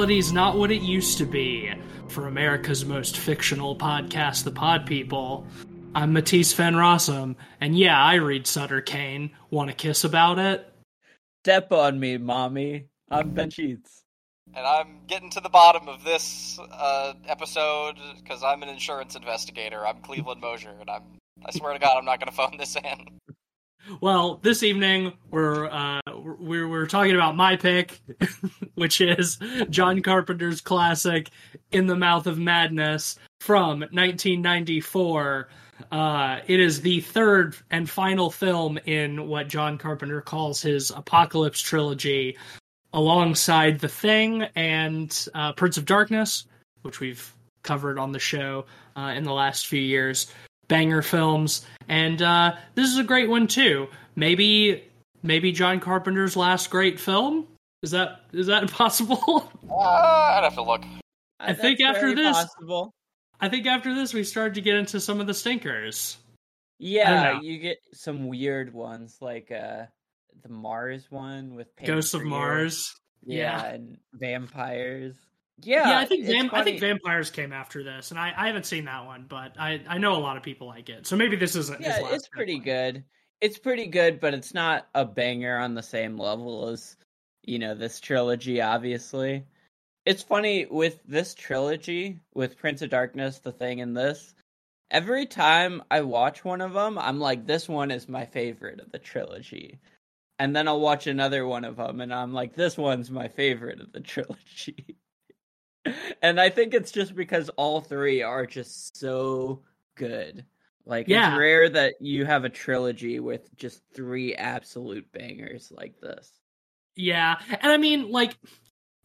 reality's not what it used to be. For America's most fictional podcast, The Pod People, I'm Matisse Van Rossum, and yeah, I read Sutter Cane. Want a kiss about it? Step on me, mommy. I'm Ben Sheets. And I'm getting to the bottom of this uh, episode because I'm an insurance investigator. I'm Cleveland Mosier, and I'm I swear to God, I'm not going to phone this in. Well, this evening we're uh, we're we're talking about my pick, which is John Carpenter's classic "In the Mouth of Madness" from 1994. Uh, it is the third and final film in what John Carpenter calls his Apocalypse trilogy, alongside The Thing and uh, Prince of Darkness, which we've covered on the show uh, in the last few years. Banger films, and uh, this is a great one too. Maybe, maybe John Carpenter's last great film. Is that is that possible? Uh, I'd have to look. I think That's after this- possible. I think after this we start to get into some of the stinkers. Yeah, you get some weird ones like uh the Mars one with Pam Ghosts of Mars. Yeah, Yeah. and vampires. Yeah, Yeah, I think I think vampires came after this, and I, I haven't seen that one, but I, I know a lot of people like it. So maybe this isn't. Yeah, it's pretty one. good. It's pretty good, but it's not a banger on the same level as you know this trilogy. Obviously, it's funny with this trilogy with Prince of Darkness, The Thing, and this. Every time I watch one of them, I'm like, this one is my favorite of the trilogy. And then I'll watch another one of them, and I'm like, this one's my favorite of the trilogy. and I think it's just because all three are just so good. Like Yeah. it's rare that you have a trilogy with just three absolute bangers like this. Yeah, and I mean, like,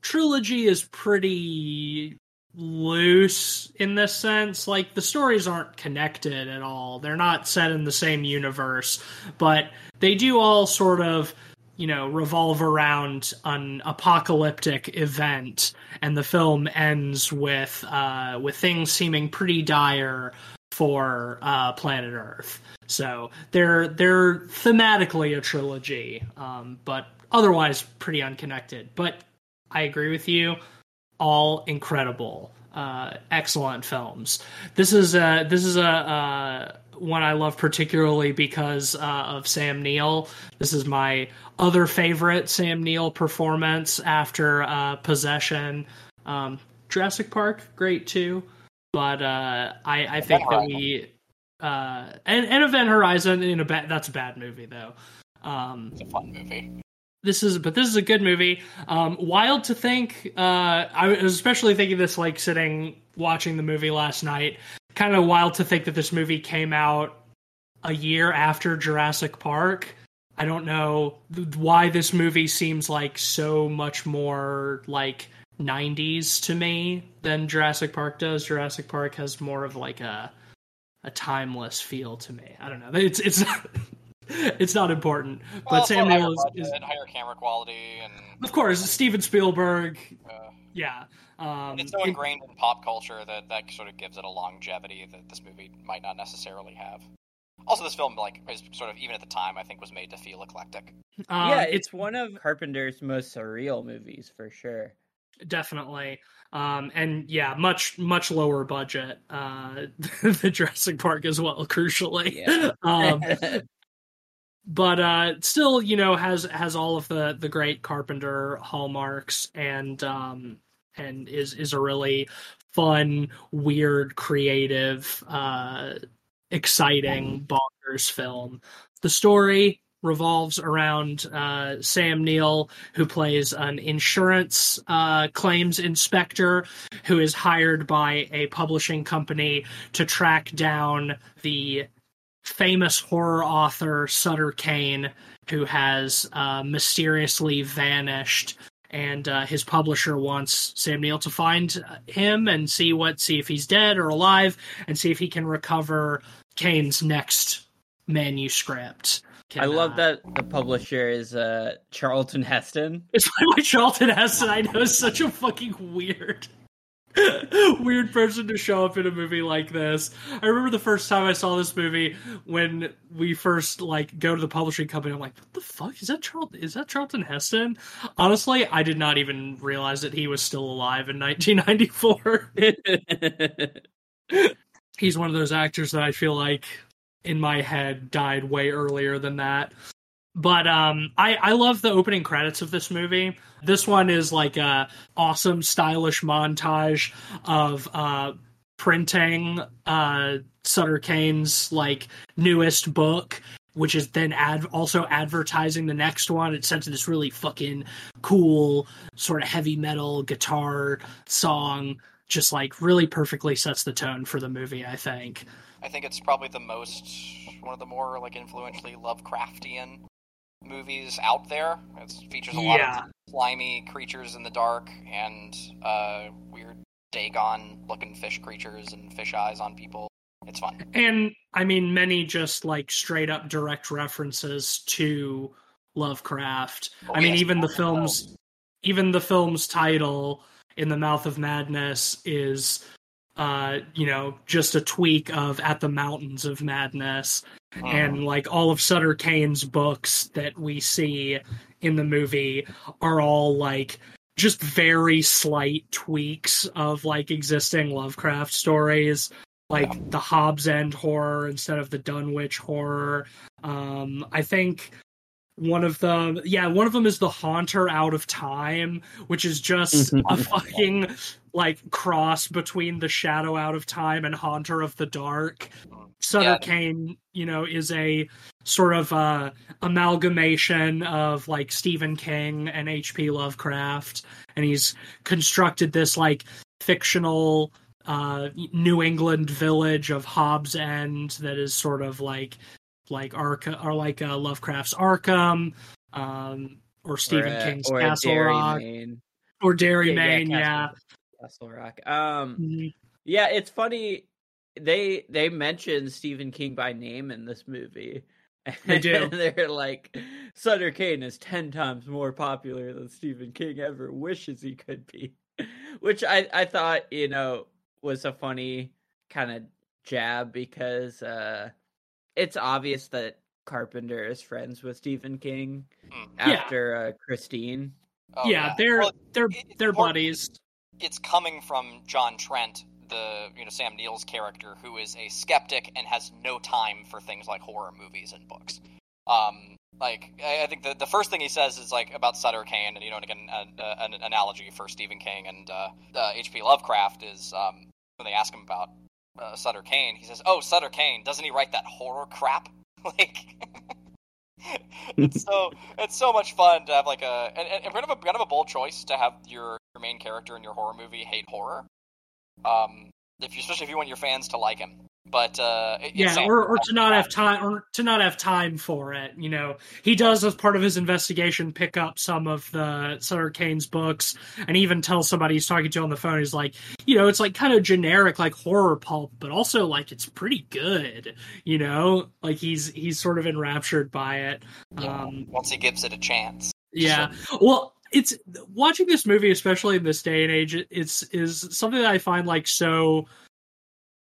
trilogy is pretty loose in this sense. Like, the stories aren't connected at all. They're not set in the same universe, but they do all sort of, you know, revolve around an apocalyptic event, and the film ends with uh, with things seeming pretty dire for uh, planet Earth. So they're they're thematically a trilogy, um, but otherwise pretty unconnected. But I agree with you. All incredible, uh, excellent films. This is a this is a uh, one I love particularly because uh, of Sam Neill. This is my other favorite Sam Neill performance after uh, Possession. Um, Jurassic Park, great too, but uh, I I think that we uh, and and Event Horizon in a that's a bad movie though. Um, It's a fun movie. This is but this is a good movie. Um wild to think uh i was especially thinking this like sitting watching the movie last night. Kind of wild to think that this movie came out a year after jurassic park. I don't know why this movie seems like so much more like 90s to me than jurassic park does. Jurassic park has more of like a a timeless feel to me. I don't know. It's it's it's not important but Well, sam higher neill is, budget, is higher camera quality, and of course, Steven Spielberg. uh, Yeah. Um, it's so it- ingrained in pop culture that that sort of gives it a longevity that this movie might not necessarily have. Also, this film, like, is sort of even at the time, I think, was made to feel eclectic. um, yeah, it's it's one of Carpenter's most surreal movies for sure. definitely. Um, and yeah, much much lower budget uh, than Jurassic Park as well. Crucially, Yeah. um, but uh, still, you know, has has all of the the great Carpenter hallmarks, and um, and is is a really fun, weird, creative, uh, exciting, bonkers film. The story revolves around uh, Sam Neill, who plays an insurance uh, claims inspector who is hired by a publishing company to track down the famous horror author Sutter Cane, who has uh, mysteriously vanished. And uh, his publisher wants Sam Neill to find him and see what, see if he's dead or alive, and see if he can recover Cane's next manuscript. Can, I love uh, that the publisher is uh, Charlton Heston. It's by Charlton Heston. I know is such a fucking weird. weird person to show up in a movie like this. I remember the first time I saw this movie when we first like go to the publishing company. I'm like, what the fuck is that? Charlton? Is that Charlton Heston? Honestly, I did not even realize that he was still alive in 1994. He's one of those actors that I feel like in my head died way earlier than that. But um, I I love the opening credits of this movie. This one is like a awesome, stylish montage of uh, printing uh, Sutter Cane's like newest book, which is then ad- also advertising the next one. It's set to this really fucking cool sort of heavy metal guitar song. Just like really perfectly sets the tone for the movie. I think. I think it's probably the most one of the more like influentially Lovecraftian movies out there. It features a lot Yeah. of slimy creatures in the dark and uh, weird Dagon looking fish creatures and fish eyes on people. It's fun. And I mean, many just like straight up direct references to Lovecraft. Oh, I mean, even the film's even the film's title, "In the Mouth of Madness," is uh, you know just a tweak of "At the Mountains of Madness," And like all of Sutter Cane's books that we see in the movie are all like just very slight tweaks of like existing Lovecraft stories, like the Hobbs End horror instead of the Dunwich horror. Um, I think one of them, yeah, one of them is the Haunter Out of Time, which is just a fucking like cross between the Shadow Out of Time and Haunter of the Dark. Sutter Yeah. Cane, you know, is a sort of uh, amalgamation of like Stephen King and H.P. Lovecraft, and he's constructed this like fictional uh, New England village of Hobbs End that is sort of like like Arca or like uh, Lovecraft's Arkham, um, or Stephen or, uh, King's or Castle Derry Rock, Maine. or Derry Yeah, Maine, Castle- yeah. Castle Rock. Um, Mhm. yeah, it's funny. They they mention Stephen King by name in this movie. They do. And they're like, Sutter Cane is ten times more popular than Stephen King ever wishes he could be, which I I thought you know was a funny kind of jab because uh, it's obvious that Carpenter is friends with Stephen King. Yeah. after uh, Christine. Oh, yeah, they're Well, they're it- they're or- buddies. it's coming from John Trent, the you know Sam Neill's character, who is a skeptic and has no time for things like horror movies and books. Um, like I, I think the the first thing he says is like about Sutter Cane, and you know, and again, uh, uh, an analogy for Stephen King and uh, uh, H.P. Lovecraft is um, when they ask him about uh, Sutter Cane, he says, "Oh, Sutter Cane, doesn't he write that horror crap?" like. it's so it's so much fun to have like a and, and kind of a kind of a bold choice to have your, your main character in your horror movie hate horror. Um, if you especially if you want your fans to like him, but uh, it- yeah or, or to not have time or to not have time for it you know he does as part of his investigation pick up some of the sutter cane's books and even tell somebody he's talking to on the phone he's like you know it's like kind of generic like horror pulp but also like it's pretty good you know like he's he's sort of enraptured by it Yeah. um once he gives it a chance. yeah. Well, it's watching this movie, especially in this day and age, it's is something that I find like so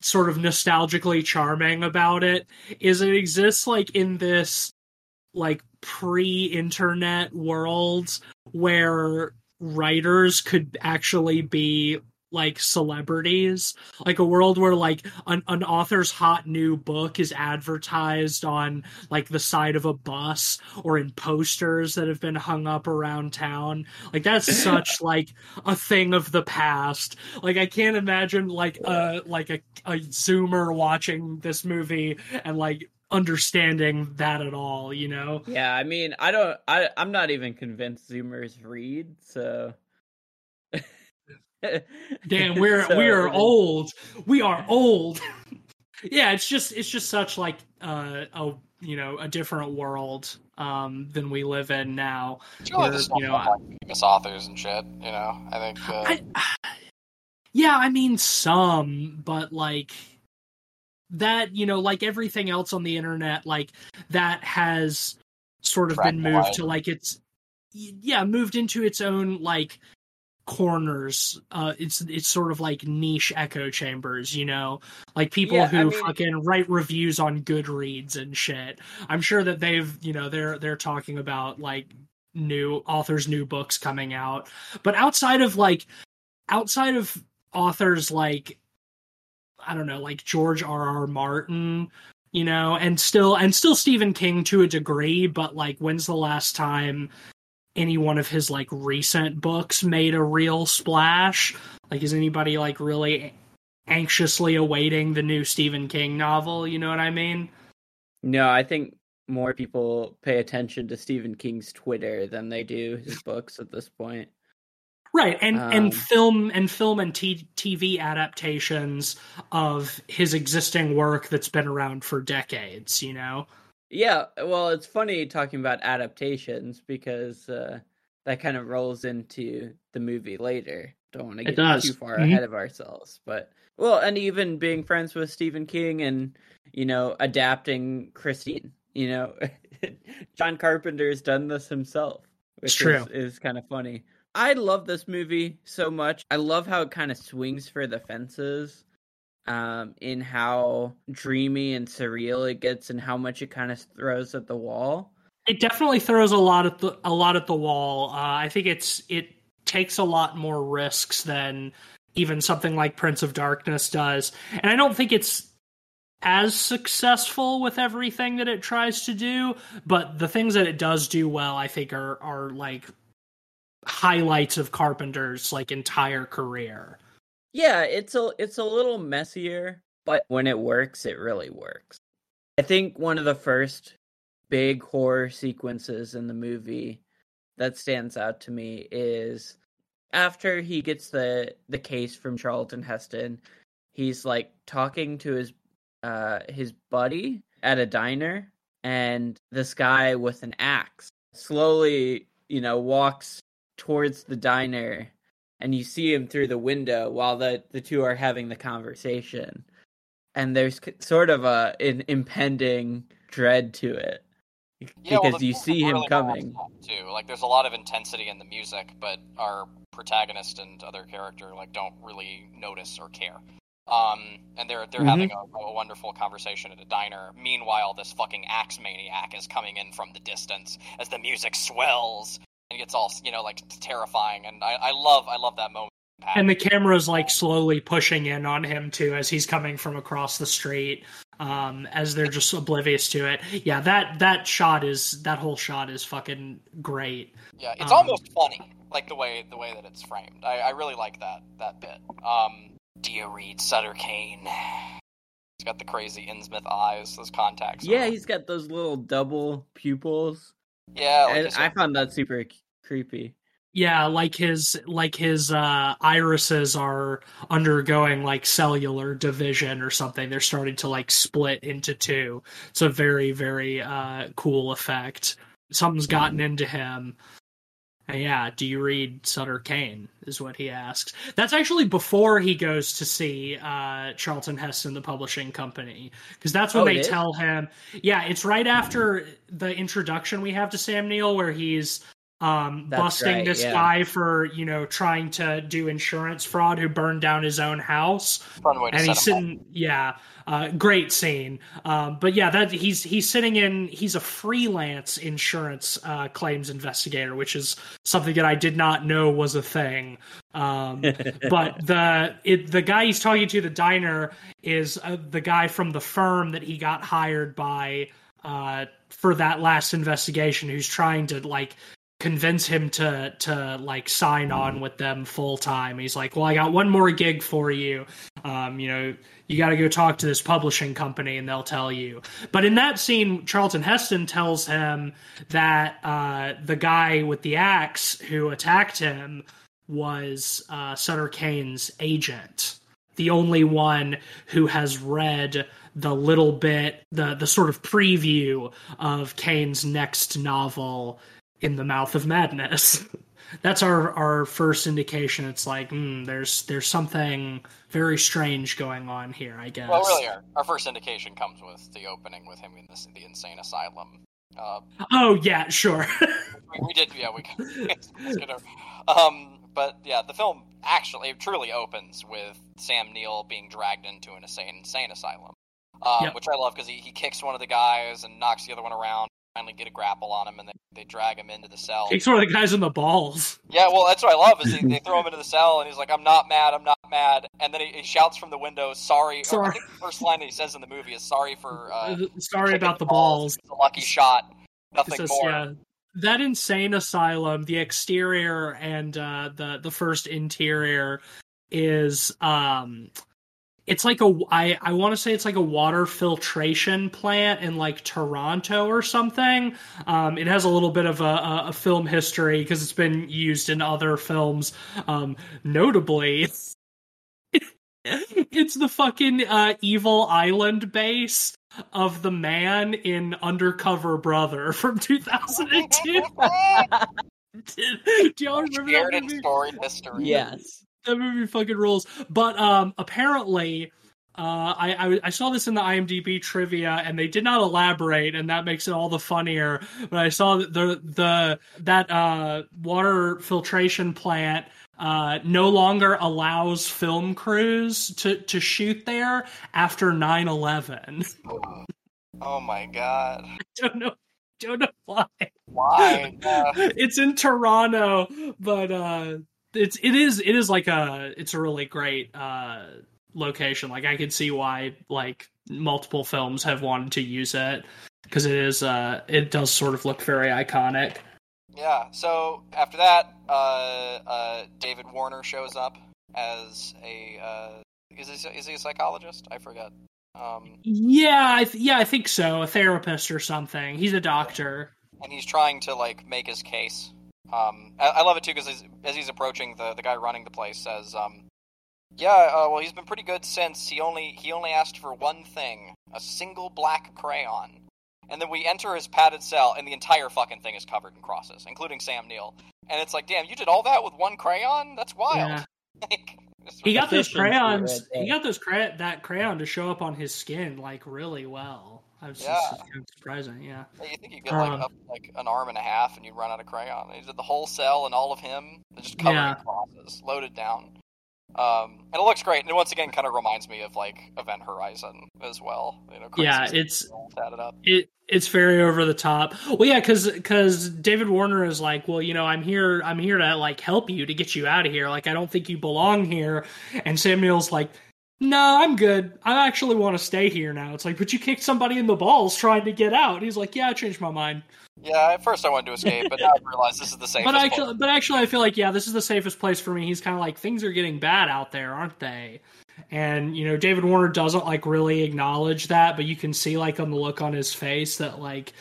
sort of nostalgically charming about it is it exists like in this like pre-internet world where writers could actually be like celebrities. Like a world where like an, an author's hot new book is advertised on like the side of a bus or in posters that have been hung up around town. Like that's such like a thing of the past. Like i can't imagine like a like a, a zoomer watching this movie and like understanding that at all you know? Yeah, I mean, I don't, I, I'm not even convinced Zoomers read. So, damn we're So, we are old we are old yeah it's just it's just such like uh a you know a different world um than we live in now It's really Or, the stuff you know, of, like famous authors and shit. You know, I think. Uh, I, yeah, I mean some, but like that, you know, like everything else on the internet, like that has sort of been moved to like it's yeah, moved into its own like corners. Uh, it's it's sort of like niche echo chambers, you know, like people Yeah, who I mean- fucking write reviews on Goodreads and shit. I'm sure that they've, you know, they're they're talking about like new authors' new books coming out, but outside of like outside of authors like I don't know, like George R. R. Martin, you know, and still and still Stephen King to a degree, but like when's the last time any one of his like recent books made a real splash? Like is anybody like really anxiously awaiting the new Stephen King novel, you know what I mean? No, I think more people pay attention to Stephen King's Twitter than they do his books at this point. Right, and Um, and film and film and t- TV adaptations of his existing work that's been around for decades, you know. Yeah, well, it's funny talking about adaptations because uh, that kind of rolls into the movie later. Don't want to get too far Mhm. ahead of ourselves, but well, and even being friends with Stephen King and you know adapting Christine. You know, John Carpenter's done this himself, which true. Is, is kind of funny. I love this movie so much. I love how it kind of swings for the fences um, in how dreamy and surreal it gets and how much it kind of throws at the wall. It definitely throws a lot at the a lot at the wall. Uh, I think it's it takes a lot more risks than even something like Prince of Darkness does, and I don't think it's as successful with everything that it tries to do. But the things that it does do well, I think, are are like highlights of Carpenter's like entire career. Yeah, it's a it's a little messier, but when it works, it really works. I think one of the first big horror sequences in the movie that stands out to me is after he gets the the case from Charlton Heston, he's like talking to his uh his buddy at a diner and this guy with an axe slowly, you know, walks towards the diner and you see him through the window while the the two are having the conversation and there's sort of a an impending dread to it Yeah, well, because the you see him really coming too. Like, there's a lot of intensity in the music, but our protagonist and other character like don't really notice or care. Um, and they're they're Mhm. having a, a wonderful conversation at a diner. Meanwhile, this fucking axe maniac is coming in from the distance as the music swells and it gets all you know like terrifying. And I, I love I love that moment. And the camera's like slowly pushing in on him too as he's coming from across the street. Um, as they're just oblivious to it. Yeah, that that shot is that whole shot is fucking great. Yeah, it's Um, almost funny, like the way the way that it's framed. I, I really like that that bit. Um, Dio Reed, Sutter Kane. He's got the crazy Innsmouth eyes, those contacts. yeah he's got those little double pupils yeah. Like and his- i found that super creepy Yeah, like his like his uh irises are undergoing like cellular division or something. They're starting to like split into two. It's a very very uh cool effect. Something's gotten into him. And yeah, do you read Sutter Cane? Is what he asks. That's actually before he goes to see uh, Charlton Heston, the publishing company, because that's when Oh, they tell him. Yeah, it's right after the introduction we have to Sam Neill, where he's um, That's busting right, this yeah. guy for you know trying to do insurance fraud, who burned down his own house fun way to and set he's him up. sitting yeah uh great scene um but yeah that he's he's sitting in he's a freelance insurance uh claims investigator which is something that i did not know was a thing um but the it, the guy he's talking to the diner is uh, the guy from the firm that he got hired by uh for that last investigation who's trying to like convince him to to like sign on with them full time. He's like, "Well, I got one more gig for you. Um, you know, you got to go talk to this publishing company and they'll tell you." But in that scene, Charlton Heston tells him that uh, the guy with the axe who attacked him was uh, Sutter Cane's agent, the only one who has read the little bit, the the sort of preview of Cane's next novel, In the Mouth of Madness. That's our our first indication. It's like, hmm, there's there's something very strange going on here. I guess. Well, really, our, our first indication comes with the opening with him in this, the insane asylum. Uh, Oh yeah, sure. we, we did, yeah, we. um, but yeah, the film actually truly opens with Sam Neill being dragged into an insane insane asylum, um, Yep. which I love because he, he kicks one of the guys and knocks the other one around. Finally, get a grapple on him, and they, they drag him into the cell. Takes one of the guys in the balls. Yeah, well, that's what I love is they, they throw him into the cell, and he's like, "I'm not mad, I'm not mad," and then he, he shouts from the window, "Sorry." Sorry. I think the first line that he says in the movie is, "Sorry for uh, Sorry about the balls. It's a lucky shot, nothing says, more." yeah, that insane asylum, the exterior and uh, the the first interior is um it's like a I I want to say it's like a water filtration plant in like Toronto or something. Um, it has a little bit of a, a, a film history because it's been used in other films. Um, notably, it's the fucking uh, evil island base of the man in Undercover Brother from 2002. Do y'all remember Shared that movie? storied history. yes. That movie fucking rules. But um, apparently, uh, I, I I saw this in the IMDb trivia, and they did not elaborate, and that makes it all the funnier. But I saw that the the that uh, water filtration plant. Uh, no longer allows film crews to, to shoot there after 9-11. Oh my god. i don't know don't know why. Why? Uh, it's in Toronto, but uh it's it is it is like a it's a really great uh location. Like I could see why like multiple films have wanted to use it because it is uh it does sort of look very iconic. yeah. So after that, uh, uh, David Warner shows up as a uh, is he is he a psychologist? I forget. Um, Yeah, I th- yeah, I think so. A therapist or something. He's a doctor. and he's trying to like make his case. Um, I, I love it too because as he's approaching, the the guy running the place says, um, "Yeah, uh, well, he's been pretty good since he only he only asked for one thing, a single black crayon." And then we enter his padded cell, and the entire fucking thing is covered in crosses, including Sam Neill. And it's like, damn, you did all that with one crayon? That's wild. Yeah. Like, He got those crayons. he got those cray- that crayon to show up on his skin like really well. I was Yeah. just kind of surprising. Yeah. You think you get like Um, up like an arm and a half, and you run out of crayon. He did the whole cell and all of him, just covered Yeah. in crosses, loaded down. Um, and it looks great, and it once again kind of reminds me of like Event Horizon as well. You know, Yeah, it's added up. it it's very over the top. Well, yeah, because because David Warner is like, well, you know, I'm here, I'm here to like help you to get you out of here. Like, I don't think you belong here. And Sam Neill's like, no, I'm good. I actually want to stay here now. It's like, but you kicked somebody in the balls trying to get out. He's like, yeah, I changed my mind. Yeah, at first I wanted to escape, but now I realize this is the safest. But place. actually, but actually, I feel like yeah, this is the safest place for me. He's kind of like things are getting bad out there, aren't they? And you know, David Warner doesn't like really acknowledge that, but you can see like on the look on his face that like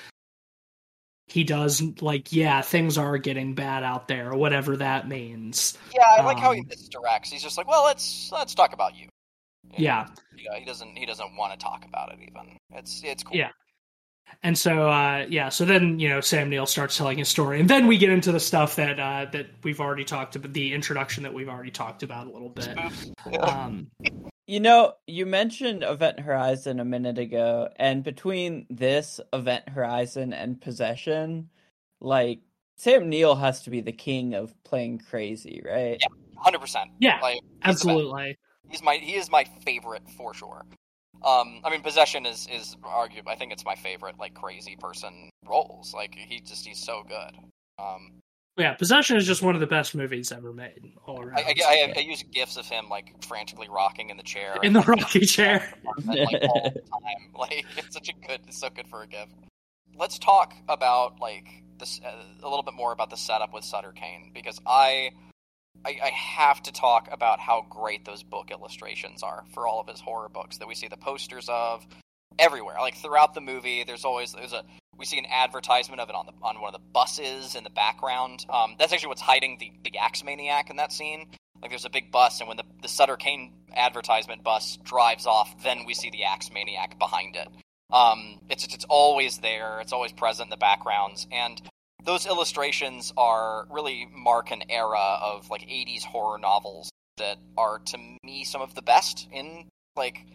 he does like yeah, things are getting bad out there, or whatever that means. yeah, I like how he um, misdirects. He's just like, well, let's let's talk about you. You Yeah. know, yeah, he doesn't he doesn't want to talk about it even. It's it's cool. Yeah. And so uh yeah, so then you know Sam Neill starts telling his story, and then we get into the stuff that uh that we've already talked about, the introduction that we've already talked about a little bit. Um, You know, you mentioned Event Horizon a minute ago, and between this Event Horizon and Possession, like Sam Neill has to be the king of playing crazy, right? Yeah, Hundred percent. yeah, Like he's the absolutely. He's my he is my favorite for sure. Um, I mean, possession is is arguably I think it's my favorite like crazy person roles. Like he just he's so good. Um, Yeah, Possession is just one of the best movies ever made, all around. I, I, I, I use gifs of him like frantically rocking in the chair in the rocking chair. like all the time. Like it's such a good, it's so good for a gif. Let's talk about like this uh, a little bit more about the setup with Sutter Kane because I, I, I have to talk about how great those book illustrations are for all of his horror books that we see the posters of everywhere. Like throughout the movie, there's always there's a we see an advertisement of it on the on one of the buses in the background. Um, that's actually what's hiding the the Axe Maniac in that scene. Like there's a big bus, and when the the Sutter Cane advertisement bus drives off, then we see the Axe Maniac behind it. Um, it's it's always there. It's always present in the backgrounds, and those illustrations are really mark an era of like 80s horror novels that are to me some of the best in like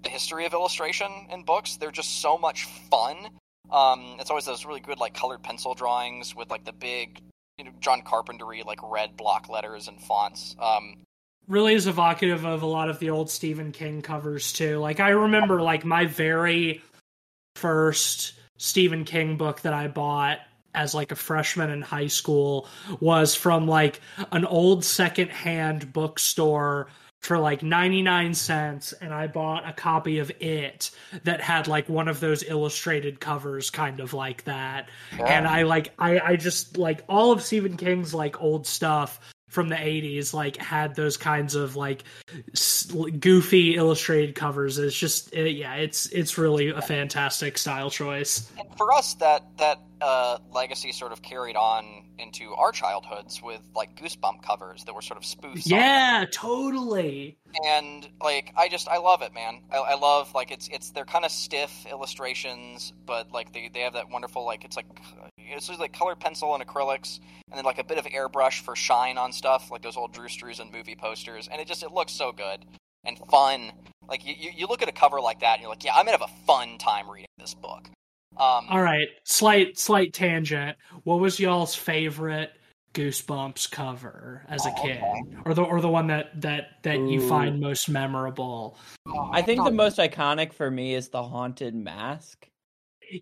the history of illustration in books. They're just so much fun. Um, it's always those really good like colored pencil drawings with like the big you know John Carpentery like red block letters and fonts. Um, really is evocative of a lot of the old Stephen King covers too. Like I remember like my very first Stephen King book that I bought as like a freshman in high school was from like an old secondhand bookstore for like 99 cents and I bought a copy of it that had like one of those illustrated covers kind of like that. Yeah. And I like I I just like all of Stephen King's like old stuff from the 80s like had those kinds of like goofy illustrated covers it's just it, yeah it's it's really a fantastic style choice and for us, that that uh, legacy sort of carried on into our childhoods with like Goosebump covers that were sort of spoofs. yeah totally and like I just I love it, man. I, I love like it's it's they're kind of stiff illustrations, but like they they have that wonderful like it's like it's just like colored pencil and acrylics, and then like a bit of airbrush for shine on stuff, like those old Drew and movie posters, and it just it looks so good and fun. Like you you, you look at a cover like that, and you're like, yeah, I'm gonna have a fun time reading this book. Um, all right slight slight tangent what was y'all's favorite goosebumps cover as a Oh, kid okay. or the or the one that that that you find most memorable I think the most iconic for me is the haunted mask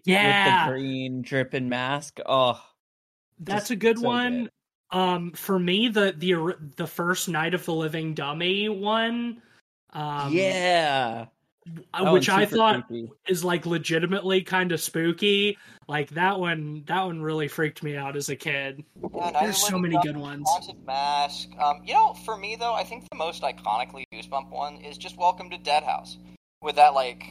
yeah with the green dripping mask. Oh, That's a good so one. good. Um, for me, the the the first Night of the Living Dummy one, um, yeah, uh, That which I thought creepy. is like legitimately kind of spooky. Like that one, that one really freaked me out as a kid. Yeah, There's so many good ones. Haunted Mask. Um, you know, for me though, I think the most iconically Goosebump one is just Welcome to Dead House, with that like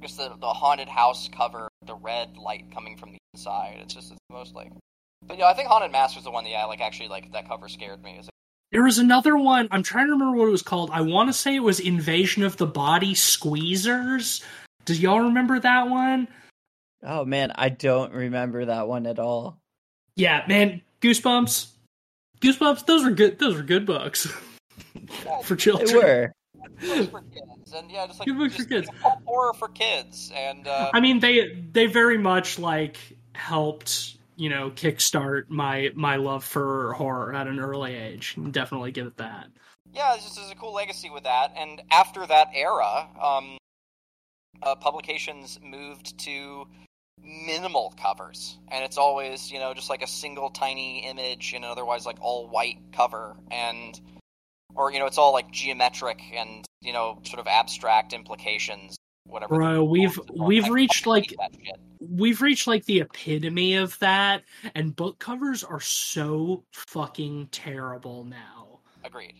just the, the haunted house cover, the red light coming from the inside. It's just it's the most like. But yeah, I think Haunted Mask was the one that yeah, like actually like that cover scared me. It's There was another one. I'm trying to remember what it was called. I want to say it was Invasion of the Body Squeezers. Do y'all remember that one? Oh man, I don't remember that one at all. Yeah, man, Goosebumps. Goosebumps. Those were good. Those were good books Yeah, for They children. were. Books for kids, and yeah, just like Good books for kids. you know, horror for kids, and uh, I mean, they they very much like helped you know kickstart my my love for horror at an early age. Definitely give it that. yeah, just there's a cool legacy with that. And after that era, um, uh, publications moved to minimal covers, and it's always you know just like a single tiny image and otherwise like all white cover, and or you know it's all like geometric and you know sort of abstract implications, whatever. Bro, we've we've I reached like hate that shit. we've reached like the epitome of that, and book covers are so fucking terrible now. Agreed.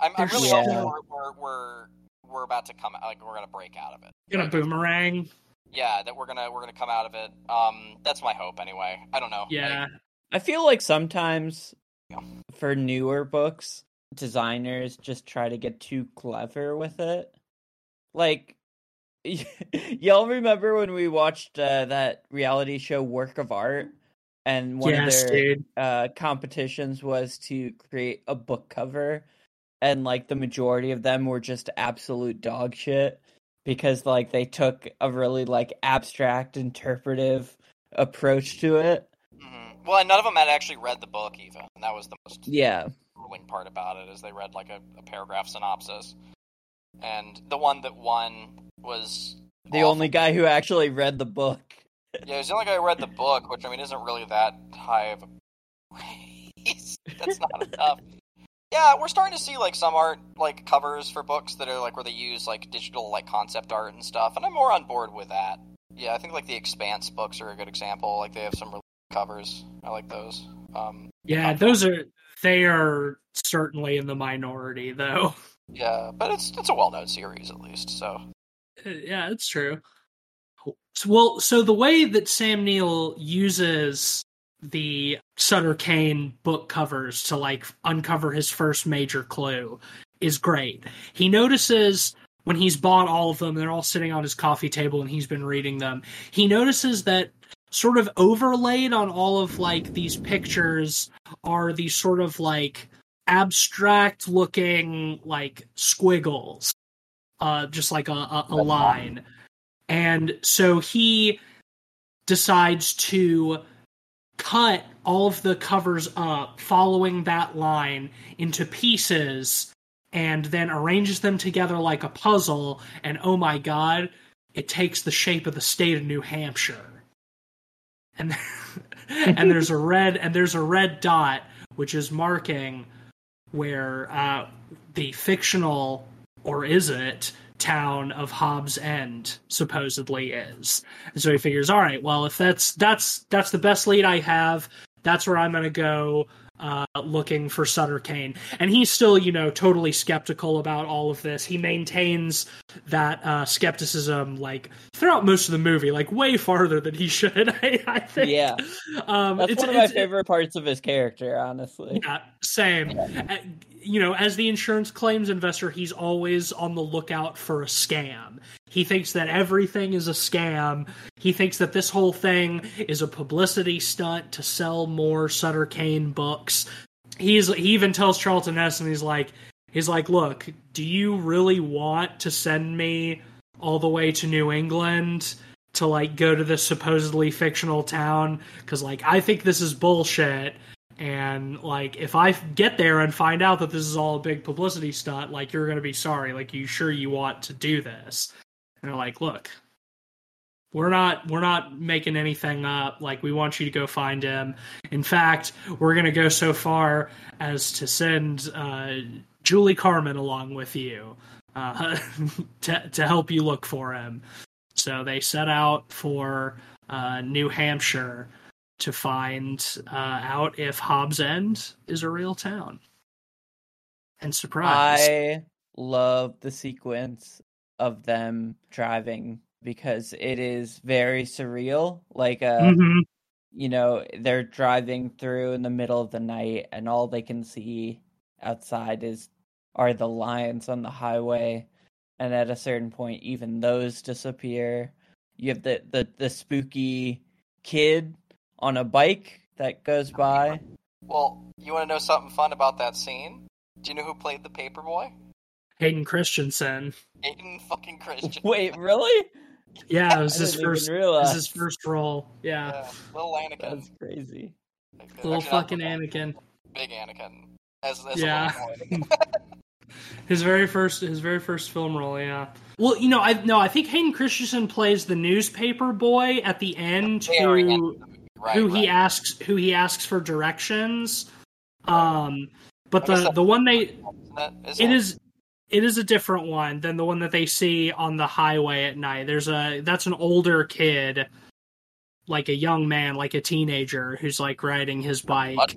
I'm, I'm really so- hoping we're, we're we're we're about to come like we're gonna break out of it. Gonna Like, boomerang. Yeah, that we're gonna we're gonna come out of it. Um, that's my hope anyway. I don't know. Yeah, I feel like sometimes Yeah. for newer books, designers just try to get too clever with it. Like, y'all remember when we watched uh, that reality show Work of Art? And one yes, of their uh, competitions was to create a book cover, and like the majority of them were just absolute dog shit because like they took a really like abstract interpretive approach to it. Mhm. Well, and none of them had actually read the book even, and that was the most Yeah, grueling part about it. Is they read like a, a paragraph synopsis, and the one that won was the awful. only guy who actually read the book. Yeah, he's the only guy who read the book, which I mean isn't really that high of a praise. That's not enough. Yeah, we're starting to see like some art like covers for books that are like where they use like digital like concept art and stuff, and I'm more on board with that. Yeah, I think like the Expanse books are a good example. Like they have some really covers. I like those. Um, Yeah, those are they are certainly in the minority though. yeah, but it's it's a well known series at least. So Uh, yeah, it's true. So- Well, so the way that Sam Neill uses the Sutter Cane book covers to like uncover his first major clue is great. He notices when he's bought all of them, they're all sitting on his coffee table and he's been reading them. He notices that sort of overlaid on all of like these pictures are these sort of like abstract looking like squiggles uh just like a, a, a line. And so he decides to cut all of the covers up following that line into pieces and then arranges them together like a puzzle. And oh my god it takes the shape of the state of new hampshire and and there's a red and there's a red dot which is marking where uh, the fictional or is it town of Hobbs End supposedly is. And so he figures, all right, well, if that's that's that's the best lead I have, that's where I'm to go uh, looking for Sutter Cane. And he's still, you know, totally skeptical about all of this. He maintains that uh, skepticism, like throughout most of the movie, like way farther than he should. I, I think. Yeah, um, that's it's, one of my favorite parts of his character, honestly. yeah, same. Uh, You know, as the insurance claims investor, he's always on the lookout for a scam. He thinks that everything is a scam. He thinks that this whole thing is a publicity stunt to sell more Sutter Cane books. He's he even tells Charlton Heston, he's like, he's like, look, do you really want to send me all the way to New England to like go to this supposedly fictional town? Because like I think this is bullshit. And like, if I get there and find out that this is all a big publicity stunt, like you're gonna be sorry. Like, you sure you want to do this? And they're like, look, we're not we're not making anything up. Like, we want you to go find him. In fact, we're gonna go so far as to send uh, Julie Carmen along with you uh, to to help you look for him. So they set out for uh, New Hampshire to find uh, out if Hobbs End is a real town. And surprise, I love the sequence of them driving because it is very surreal. Like, uh, Mhm. you know, they're driving through in the middle of the night, and all they can see outside is are the lions on the highway. And at a certain point, even those disappear. You have the the, the spooky kid on a bike that goes by. Well, you want to know something fun about that scene? Do you know who played the paperboy? Hayden Christensen. Aiden fucking Christian. Wait, really? Yeah, it was I his first. even It realize. was his first role. Yeah, Yeah, little Anakin. That's crazy. little Actually, fucking little, Anakin. Big Anakin. As, as Yeah. His very first, his very first film role. Yeah. Well, you know, I no, I think Hayden Christensen plays the newspaper boy at the end Very end who of the movie, right, who right. he asks who he asks for directions. Um, but the the one they is it that- is it is a different one than the one that they see on the highway at night. There's a that's an older kid, like a young man, like a teenager who's like riding his bike.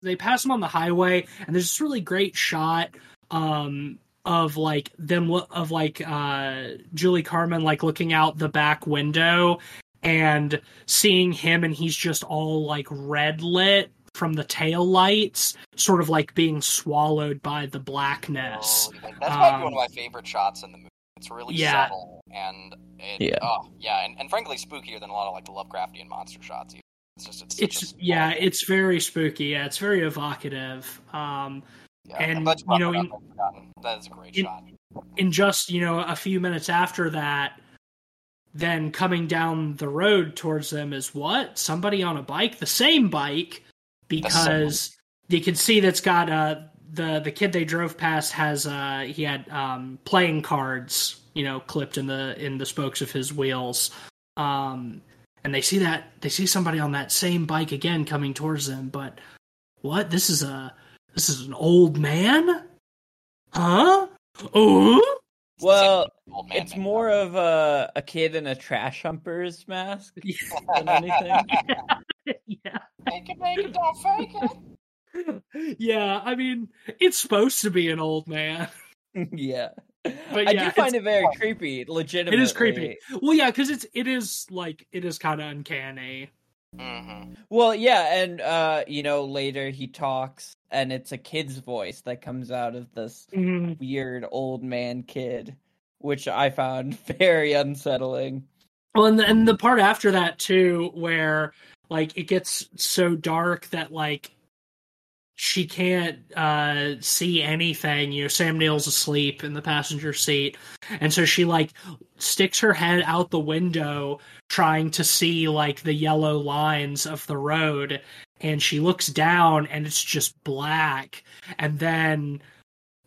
They pass him on the highway, and there's this really great shot um of like them of like uh Julie Carmen like looking out the back window and seeing him and he's just all like red lit from the tail lights sort of like being swallowed by the blackness Oh, that's probably Um, one of my favorite shots in the movie. It's really yeah. subtle and it, Yeah. oh yeah, and, and frankly spookier than a lot of like the Lovecraftian monster shots. Even. It's just it's, it's small- yeah it's very spooky yeah it's very evocative um yeah. and, you know, in- up. I've forgotten. that is a great in- shot. in just you know a few minutes after that then coming down the road towards them is what? Somebody on a bike? The same bike because you can see that's got uh the the kid they drove past has uh he had um playing cards you know clipped in the in the spokes of his wheels. Um and they see that they see somebody on that same bike again coming towards them but what? This is a this is an old man? Huh? Oh Well, same man it's thing. more of a a kid in a trash humper's mask than anything. yeah Make it, make it, don't fake it. yeah i mean it's supposed to be an old man yeah. But I do find it very creepy, legitimately. it is creepy well yeah because it's it is like it is kind of uncanny hmm Well, yeah, and uh, you know, later he talks and it's a kid's voice that comes out of this Mhm. weird old man kid, which I found very unsettling. well and the, and the part after that too where like it gets so dark that like she can't uh, see anything. You know, Sam Neill's asleep in the passenger seat, and so she like sticks her head out the window, trying to see like the yellow lines of the road, and she looks down, and it's just black, and then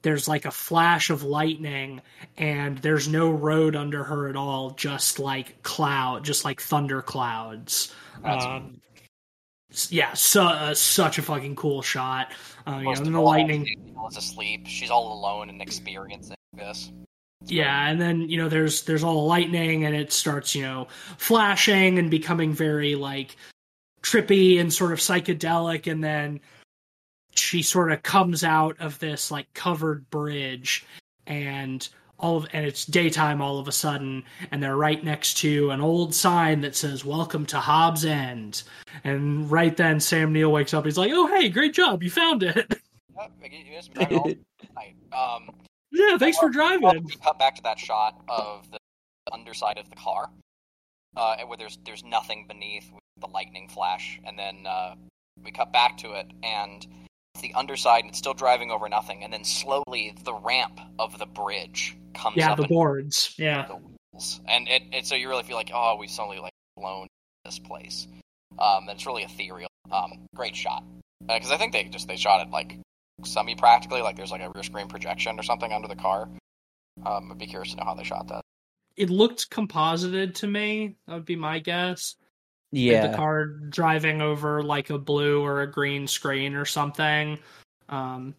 there's like a flash of lightning and there's no road under her at all just like cloud just like thunder clouds. Um, yeah so, uh, such a fucking cool shot. Uh, you know, and the lightning is asleep. She's all alone and experiencing this yeah and then you know there's there's all the lightning and it starts you know flashing and becoming very like trippy and sort of psychedelic and then she sort of comes out of this like covered bridge and all of and it's daytime all of a sudden and they're right next to an old sign that says welcome to hobbs end. And right then sam neill wakes up he's like oh hey great job you found it. Um, yeah thanks for driving. we cut back to that shot of the underside of the car uh, where there's there's nothing beneath the lightning flash and then uh, we cut back to it and it's the underside and it's still driving over nothing and then slowly the ramp of the bridge comes yeah up the boards yeah. the wheels. and it, it so you really feel like oh we've suddenly like blown this place. Um it's really ethereal. Um great shot. Because uh, i think they just they shot it like semi practically like there's like a rear screen projection or something under the car. Um i'd be curious to know how they shot that. It looked composited to me that would be my guess yeah the car driving over like a blue or a green screen or something um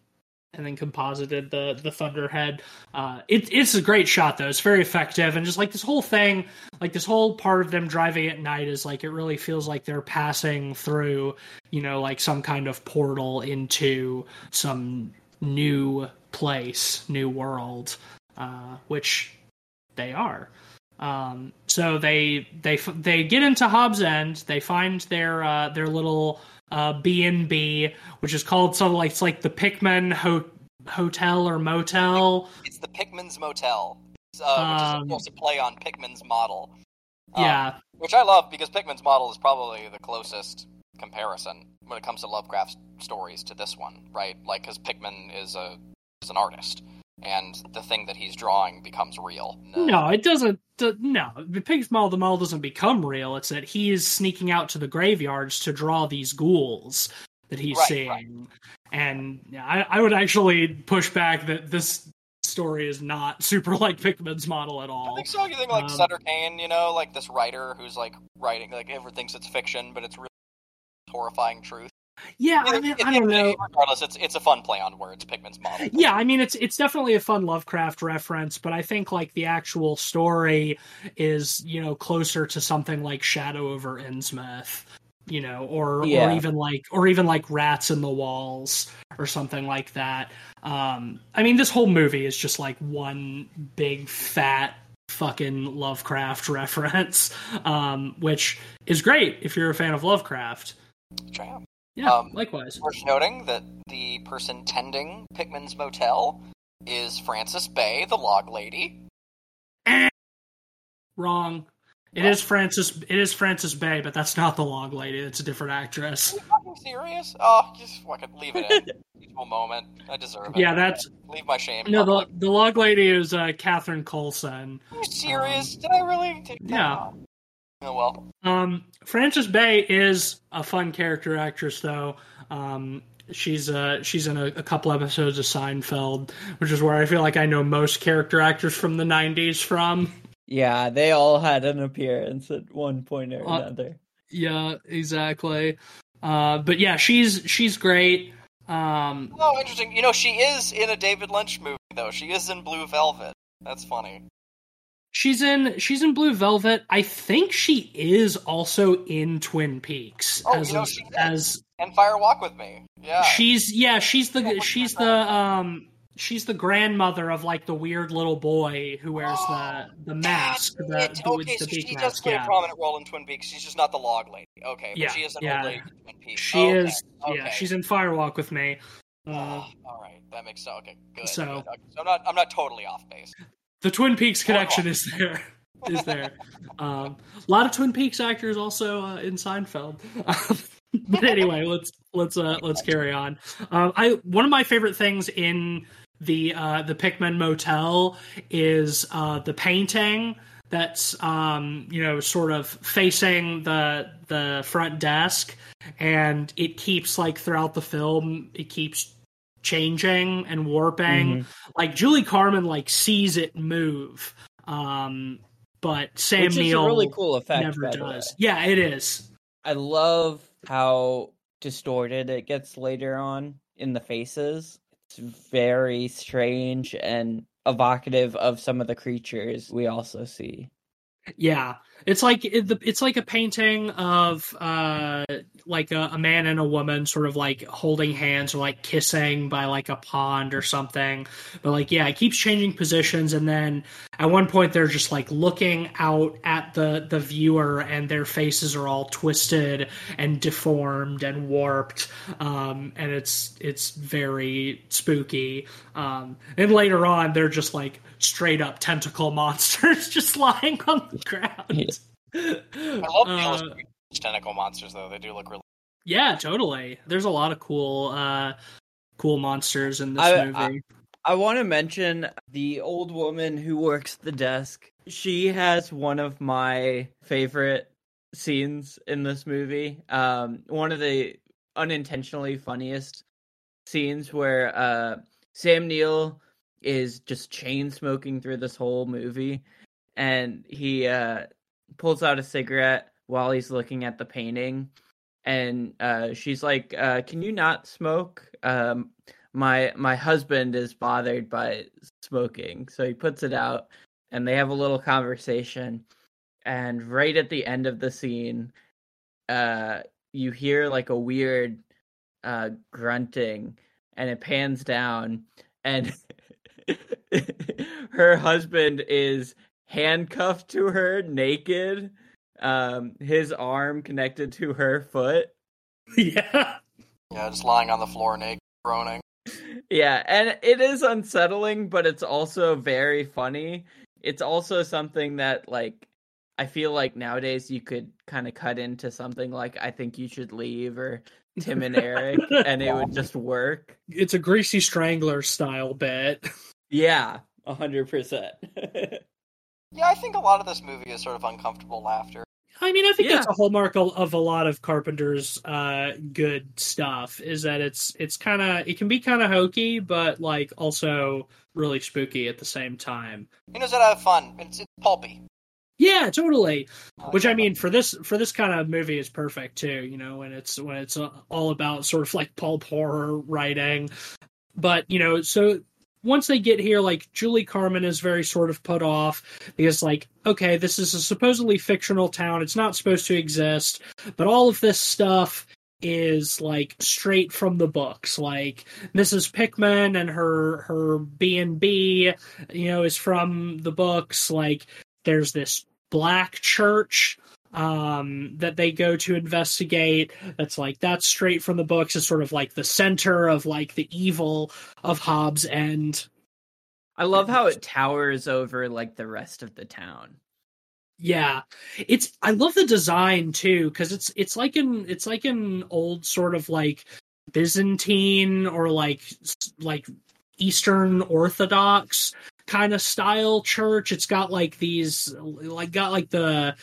and then composited the the thunderhead. Uh it, it's a great shot though. It's very effective and just like this whole thing like this whole part of them driving at night is like it really feels like they're passing through you know like some kind of portal into some new place new world uh which they are um, so they they they get into Hobbs End. They find their uh, their little uh, B and B, which is called something like it's like the Pickman Ho- Hotel or Motel. It's the Pickman's Motel, uh, which um, is supposed to play on Pickman's model. Um, yeah, which I love because Pickman's model is probably the closest comparison when it comes to Lovecraft stories to this one, right? Like, because Pickman is a is an artist and the thing that he's drawing becomes real. No, no it doesn't. No, the pig's model, the model doesn't become real. It's that he is sneaking out to the graveyards to draw these ghouls that he's right, seeing. Right. And I, I would actually push back that this story is not super like Pickman's model at all. I think so. You think like um, Sutter Cane, you know, like this writer who's like writing, like everyone thinks it's fiction, but it's really horrifying truth. Yeah, I mean, I don't know. Regardless, it's it's a fun play on words. Pickman's model. Yeah, I mean, it's it's definitely a fun Lovecraft reference, but I think like the actual story is you know closer to something like Shadow over Innsmouth, you know, or yeah. or even like or even like Rats in the Walls or something like that. Um, I mean, this whole movie is just like one big fat fucking Lovecraft reference, um, which is great if you're a fan of Lovecraft. Which I am. Yeah, um, likewise. Worth noting that the person tending Pickman's Motel is Frances Bay, the log lady. Wrong. It what? is Frances. It is Frances Bay, but that's not the log lady. It's a different actress. Are you fucking serious? Oh, just fucking leave it in. Moment. I deserve it. Yeah, that's leave my shame. No, the the log lady is uh, Catherine Coulson. Are you serious? Um, Did I really? Take yeah. Oh well. Um, Frances Bay is a fun character actress, though. Um, she's uh she's in a, a, couple episodes of Seinfeld, which is where I feel like I know most character actors from the '90s from. Yeah, they all had an appearance at one point or uh, another. Yeah, exactly. Uh, but yeah, she's she's great. Um, oh, interesting. You know, she is in a David Lynch movie, though. She is in Blue Velvet. That's funny. She's in she's in Blue Velvet. I think she is also in Twin Peaks oh, as you know, a, as and Fire Walk with Me. Yeah. She's yeah, she's the she's the um she's the grandmother of like the weird little boy who wears the the mask. The, the, okay, the so she mask, does play yeah. a prominent role in Twin Peaks. She's just not the log lady. Okay, but yeah, she is an yeah. old lady in Twin Peaks. She okay. is okay. yeah, she's in Fire Walk with Me. Uh, all right, that makes sense. Okay, good. So, good. Okay, so I'm not I'm not totally off base. The Twin Peaks connection is there is there. Um, a lot of Twin Peaks actors also uh, in Seinfeld. but anyway, let's let's uh let's carry on. Um, I one of my favorite things in the uh the Pickman Motel is uh the painting that's um you know sort of facing the the front desk and it keeps like throughout the film it keeps changing and warping like julie carmen like sees it move um but sam Which is neill a really cool effect. never by way. does yeah it is I love how distorted it gets later on in the faces. It's very strange and evocative of some of the creatures we also see. Yeah, it's like it's like a painting of uh like a, a man and a woman sort of like holding hands or like kissing by like a pond or something. But like yeah, it keeps changing positions and then at one point they're just like looking out at the the viewer and their faces are all twisted and deformed and warped. Um and it's it's very spooky. Um and later on they're just like straight up tentacle monsters just lying on the ground. I love the Uh, illustration of tentacle monsters though. They do look really. Yeah, totally. There's a lot of cool uh cool monsters in this I- movie. I want to mention the old woman who works the desk. She has one of my favorite scenes in this movie. Um, one of the unintentionally funniest scenes where uh, Sam Neill is just chain smoking through this whole movie, and he uh, pulls out a cigarette while he's looking at the painting, and uh, she's like, uh, "Can you not smoke?" Um, my my husband is bothered by smoking. So he puts it out and they have a little conversation. And right at the end of the scene uh you hear like a weird uh grunting and it pans down and her husband is handcuffed to her naked um his arm connected to her foot yeah. Yeah, just lying on the floor naked, groaning. Yeah, and it is unsettling, but it's also very funny. It's also something that like I feel like nowadays you could kind of cut into something like I think you should leave or Tim and Eric and it would just work. It's a greasy strangler style bit. Yeah, a hundred percent. Yeah, I think a lot of this movie is sort of uncomfortable laughter. I mean, I think Yeah. that's a hallmark of, of a lot of Carpenter's uh good stuff is that it's it's kind of it can be kind of hokey but like also really spooky at the same time. He knows how to have fun. It's, it's pulpy. Yeah, totally. Which I mean, for this for this kind of movie is perfect too. You know, when it's when it's uh, all about sort of like pulp horror writing. But you know, so once they get here, like Julie Carmen is very sort of put off because, like, okay, this is a supposedly fictional town; it's not supposed to exist, but all of this stuff is like straight from the books. Like mrs pickman and her her b&b you know is from the books. Like there's this black church um that they go to investigate that's like that's straight from the books is sort of like the center of like the evil of Hobbs End. I love how it towers over like the rest of the town. Yeah. It's I love the design too cuz it's it's like an it's like an old sort of like Byzantine or like like Eastern Orthodox kind of style church. It's got like these like got like the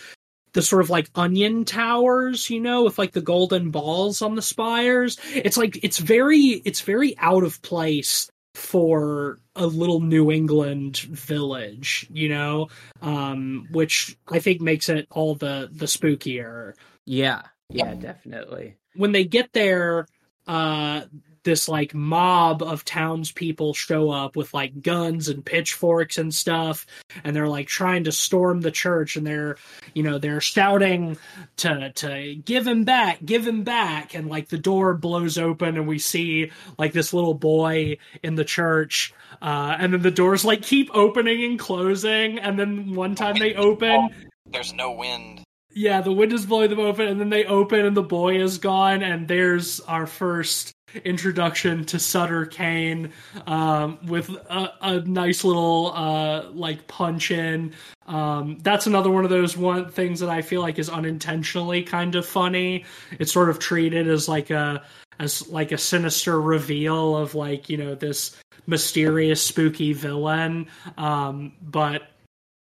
the sort of like onion towers, you know, with like the golden balls on the spires. It's like it's very it's very out of place for a little New England village, you know, um, which I think makes it all the the spookier. Yeah, yeah, definitely. When they get there, uh, this like mob of townspeople show up with like guns and pitchforks and stuff, and they're like trying to storm the church, and they're you know they're shouting to to give him back, give him back, and like the door blows open, and we see like this little boy in the church, uh, and then the doors like keep opening and closing, and then one time they open, There's no wind. Yeah, the wind is blowing them open, and then they open, and the boy is gone, and there's our first introduction to Sutter Cane um, with a, a, nice little uh, like punch in. Um, that's another one of those one things that I feel like is unintentionally kind of funny. It's sort of treated as like a as like a sinister reveal of like you know this mysterious spooky villain, um, but.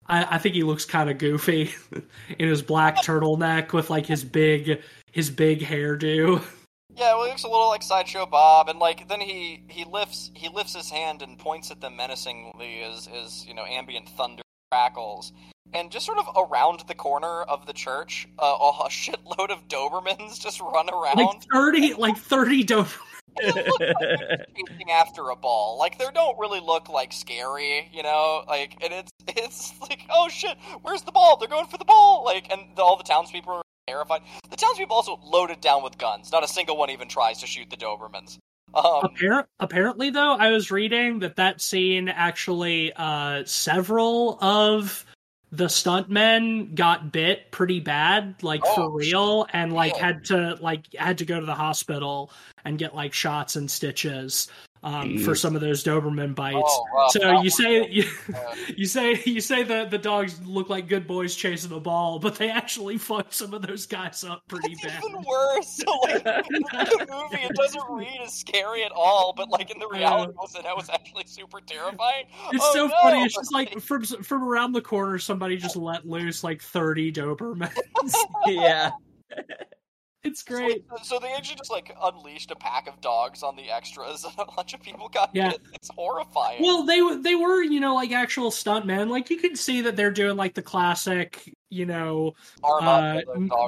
I, I think he looks kind of goofy in his black turtleneck with like his big his big hairdo. Yeah, well, he looks a little like sideshow Bob, and like then he he lifts he lifts his hand and points at them menacingly as as you know ambient thunder crackles, and just sort of around the corner of the church, uh, a shitload of Dobermans just run around. Like thirty, like thirty Dobermans. like chasing after a ball. Like they don't really look like scary, you know. Like and it's it's like oh shit, where's the ball? They're going for the ball. Like and the, all the townspeople are terrified. The townspeople also loaded down with guns. Not a single one even tries to shoot the Dobermans. Um, Appar- apparently, though, I was reading that that scene actually, uh, several of the stuntmen got bit pretty bad, like oh, for real, and like had to like had to go to the hospital and get like shots and stitches um, for some of those Doberman bites. Oh, so you say you, you, say you say that the dogs look like good boys chasing a ball, but they actually fuck some of those guys up pretty That's bad. Even worse. like, in the movie, it doesn't read as scary at all, but like in the reality, uh, that was actually super terrifying. It's oh, so no! funny. It's just like from from around the corner, somebody just let loose like thirty Dobermans. yeah. It's great. So, they actually just like unleashed a pack of dogs on the extras, and a bunch of people got yeah. hit. It's horrifying. Well, they they were you know like actual stuntmen. Like you can see that they're doing like the classic you know uh,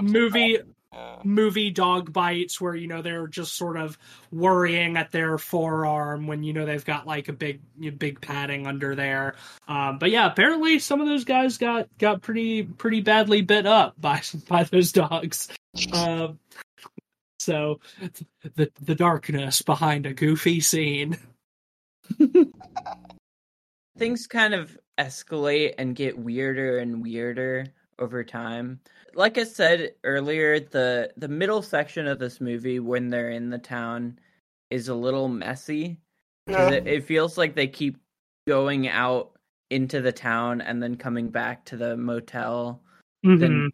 movie. Yeah. movie dog bites where you know they're just sort of worrying at their forearm when you know they've got like a big big padding under there um, but yeah apparently some of those guys got got pretty pretty badly bit up by by those dogs um, so the the darkness behind a goofy scene. Things kind of escalate and get weirder and weirder over time. Like I said earlier, the the middle section of this movie when they're in the town is a little messy. Yeah. It, it feels like they keep going out into the town and then coming back to the motel. Mm-hmm. Then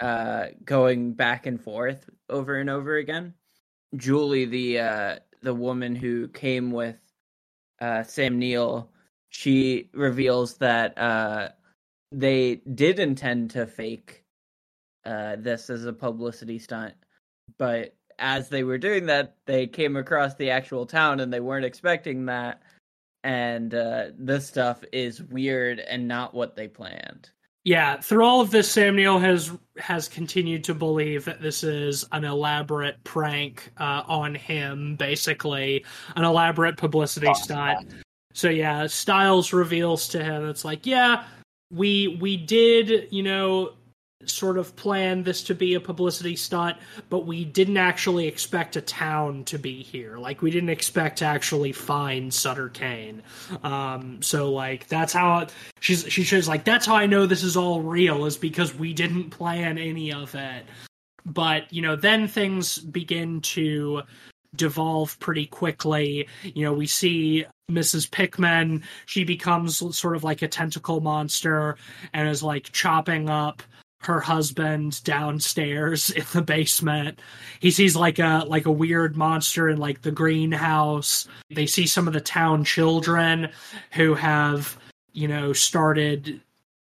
uh, going back and forth over and over again. Julie, the uh, the woman who came with uh, Sam Neill, she reveals that uh, they did intend to fake uh, this as a publicity stunt, but as they were doing that, they came across the actual town and they weren't expecting that. And uh, this stuff is weird and not what they planned yeah, through all of this, Sam Neill has has continued to believe that this is an elaborate prank uh, on him, basically an elaborate publicity stunt. So yeah, Styles reveals to him, it's like, yeah, we we did, you know, sort of planned this to be a publicity stunt, but we didn't actually expect a town to be here. Like we didn't expect to actually find Sutter Cane. Um, so like that's how she's she says like that's how I know this is all real is because we didn't plan any of it. But you know, then things begin to devolve pretty quickly. You know, we see Mrs. Pickman, she becomes sort of like a tentacle monster and is like chopping up her husband downstairs in the basement. He sees like a like a weird monster in like the greenhouse. They see some of the town children who have, you know, started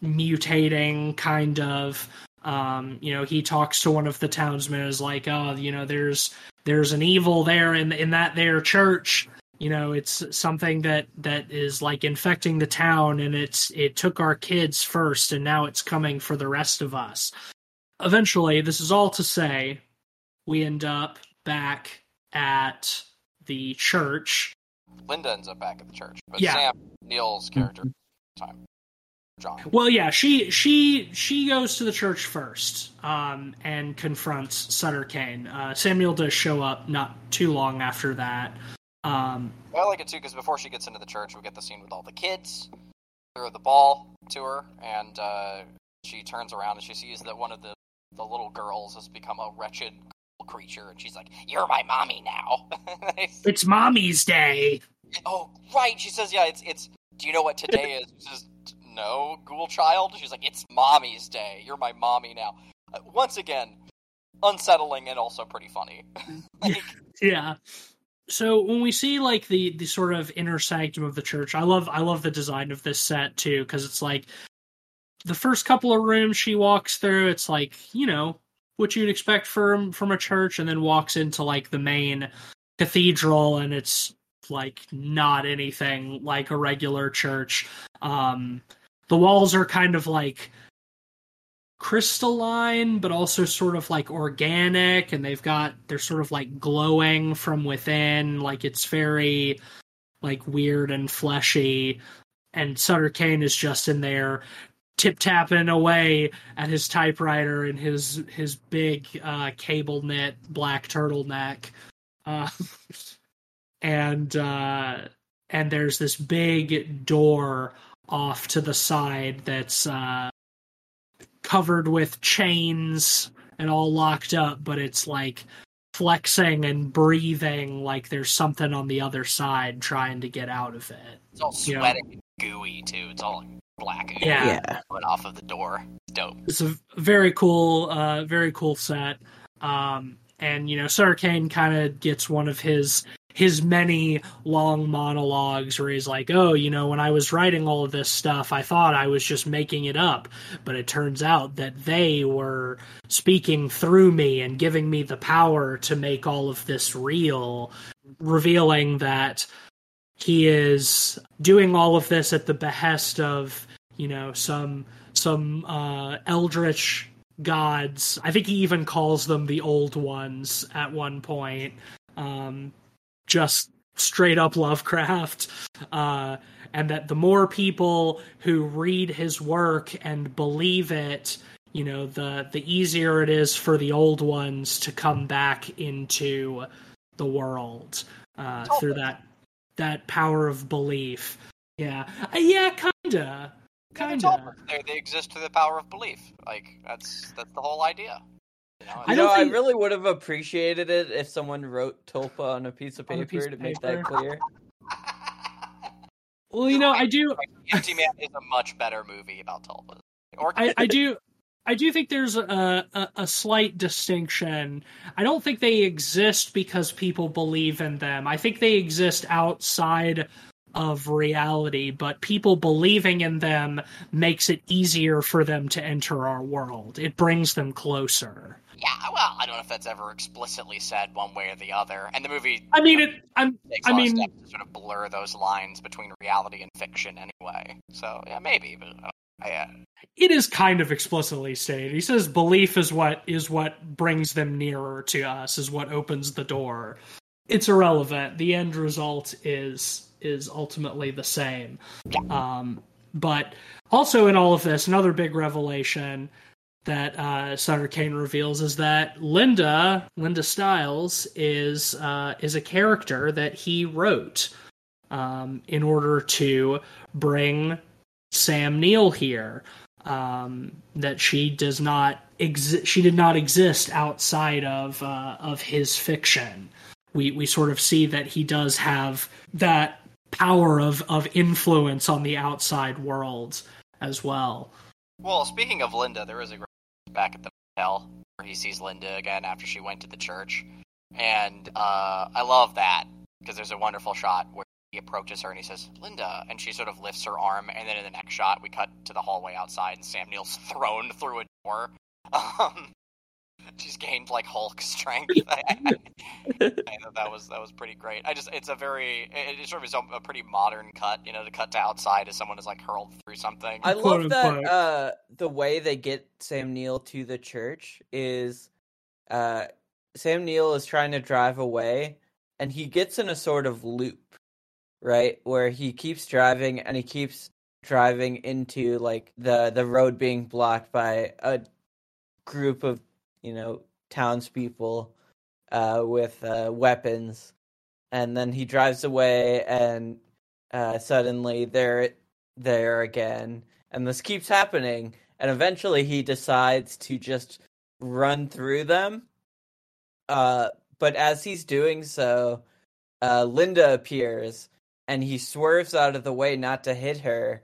mutating kind of um, you know, he talks to one of the townsmen is like, "Oh, you know, there's there's an evil there in in that there church you know it's something that that is like infecting the town and it's it took our kids first and now it's coming for the rest of us eventually this is all to say we end up back at the church linda ends up back at the church but yeah. sam neill's character mm-hmm. time John. Well, yeah, she she she goes to the church first um, and confronts Sutter Cane. Uh, Sam Neill does show up not too long after that, um, I like it too because before she gets into the church, we get the scene with all the kids. Throw the ball to her, and uh, she turns around and she sees that one of the the little girls has become a wretched creature, and she's like, "You're my mommy now." it's mommy's day. Oh, right. She says, "Yeah, it's it's." Do you know what today is? She says, "No, ghoul child." She's like, "It's mommy's day. You're my mommy now." Uh, once again, unsettling and also pretty funny. like, yeah. So when we see like the the sort of inner sanctum of the church, I love I love the design of this set too because it's like the first couple of rooms she walks through, it's like you know what you'd expect from from a church, and then walks into like the main cathedral, and it's like not anything like a regular church. Um, the walls are kind of like crystalline but also sort of like organic and they've got they're sort of like glowing from within like it's very like weird and fleshy. And Sutter Cane is just in there tip tapping away at his typewriter in his his big uh, cable knit black turtleneck. Uh, and uh, and there's this big door off to the side that's uh, covered with chains and all locked up, but it's like flexing and breathing like there's something on the other side trying to get out of it. It's all sweating and gooey too. It's all black and yeah. coming off of the door. It's dope. It's a very cool, uh, very cool set. Um, and you know, Sutter Cane kind of gets one of his his many long monologues where he's like, "Oh, you know, when I was writing all of this stuff, I thought I was just making it up, but it turns out that they were speaking through me and giving me the power to make all of this real, revealing that he is doing all of this at the behest of, you know, some some uh eldritch gods. I think he even calls them the old ones at one point. Um, just straight up Lovecraft. Uh, and that the more people who read his work and believe it, you know, the the easier it is for the old ones to come back into the world uh, through that that power of belief. Yeah, uh, yeah, kinda, kinda. They, they exist through the power of belief. Like that's that's the whole idea. You know, I, know, think... I really would have appreciated it if someone wrote Tulpa on a piece of paper piece to of make paper. that clear. well, you know, I do. Empty Man is a much better movie about Tulpas. Or I, I do. I do think there's a, a, a, slight distinction. I don't think they exist because people believe in them. I think they exist outside of reality, but people believing in them makes it easier for them to enter our world. It brings them closer. Yeah, well, I don't know if that's ever explicitly said one way or the other. And the movie, I mean, it. I'm. I mean, to sort of blur those lines between reality and fiction, anyway. So yeah, maybe, but uh, it is kind of explicitly stated. He says belief is what is what brings them nearer to us, is what opens the door. It's irrelevant. The end result is is ultimately the same. Um, but also in all of this, another big revelation that uh, Sutter Cane reveals is that Linda, Linda Styles, is uh, is a character that he wrote um, in order to bring Sam Neill here. Um, that she does not exist. She did not exist outside of uh, of his fiction. We we sort of see that he does have that power of of influence on the outside world as well. Well, speaking of Linda, there is a back at the hotel where he sees Linda again after she went to the church, and uh, I love that because there's a wonderful shot where he approaches her and he says, "Linda," and she sort of lifts her arm, and then in the next shot we cut to the hallway outside, and Sam Neill's thrown through a door. Um, she's gained like Hulk strength. I, thought that was that was pretty great. I just it's a very it, it sort of is a, a, pretty modern cut, you know, to cut to outside as someone is like hurled through something. I love that uh, the way they get Sam Neill to the church is uh, Sam Neill is trying to drive away, and he gets in a sort of loop, right, where he keeps driving and he keeps driving into like the the road being blocked by a group of you know, townspeople uh, with uh, weapons, and then he drives away, and uh, suddenly they're there again, and this keeps happening, and eventually he decides to just run through them. Uh, but as he's doing so, uh, Linda appears and he swerves out of the way not to hit her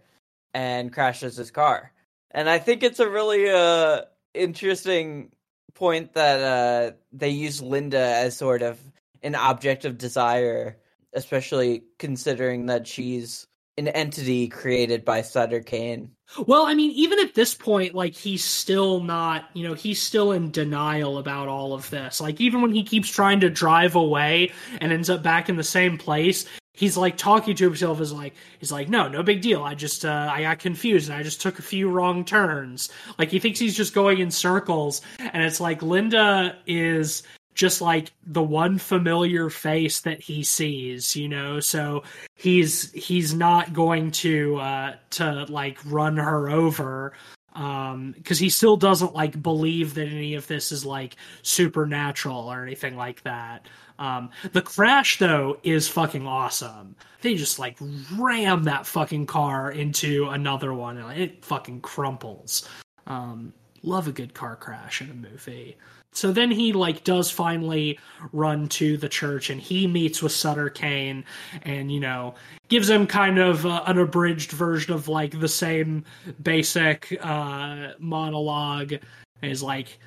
and crashes his car. And I think it's a really uh interesting point that uh they use Linda as sort of an object of desire, especially considering that she's an entity created by Sutter Cane. Well, I mean, even at this point, like he's still not, you know, he's still in denial about all of this. Like even when he keeps trying to drive away and ends up back in the same place, he's like talking to himself as like he's like, no, no big deal. I just uh, I got confused and I just took a few wrong turns. Like he thinks he's just going in circles, and it's like Linda is just like the one familiar face that he sees you know so he's he's not going to uh to like run her over um because he still doesn't like believe that any of this is like supernatural or anything like that. Um the crash though is fucking awesome. They just like ram that fucking car into another one and it fucking crumples. Um love a good car crash in a movie so then he like does finally run to the church and he meets with Sutter Cane and you know gives him kind of uh, an abridged version of like the same basic uh monologue. Is like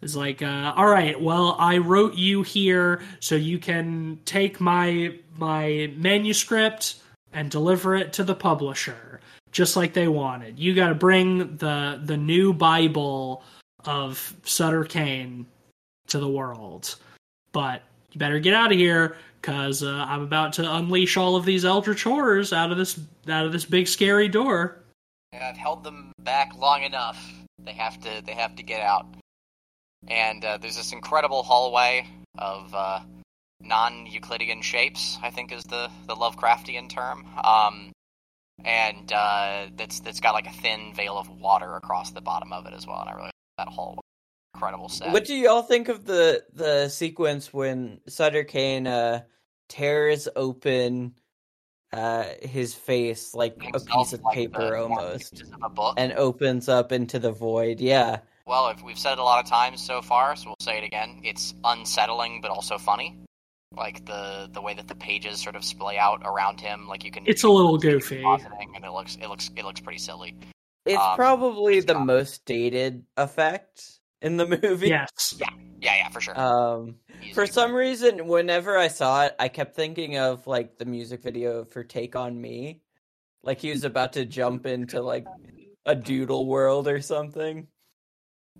is like uh all right well I wrote you here so you can take my my manuscript and deliver it to the publisher just like they wanted. You got to bring the the new bible of Sutter Cane to the world. But you better get out of here because uh, I'm about to unleash all of these eldritch horrors out of this out of this big scary door. And I've held them back long enough. They have to. They have to get out. And uh, there's this incredible hallway of uh, non-Euclidean shapes. I think is the the Lovecraftian term. Um, and uh, that's that's got like a thin veil of water across the bottom of it as well. And I really that hallway. Incredible set. What do y'all think of the the sequence when Sutter Cane uh, tears open uh, his face like a piece of like paper the almost, of a book. and opens up into the void? Yeah, Well, if we've said it a lot of times so far, so we'll say it again. It's unsettling, but also funny. Like the the way that the pages sort of splay out around him, like you can. It's a little goofy. And it looks it looks it looks pretty silly. It's Um, probably it's the got- most dated effect in the movie. Yes. Yeah, yeah, for sure. Um, Easy. for some reason, whenever I saw it, I kept thinking of like the music video for "Take on Me," like he was about to jump into like a doodle world or something.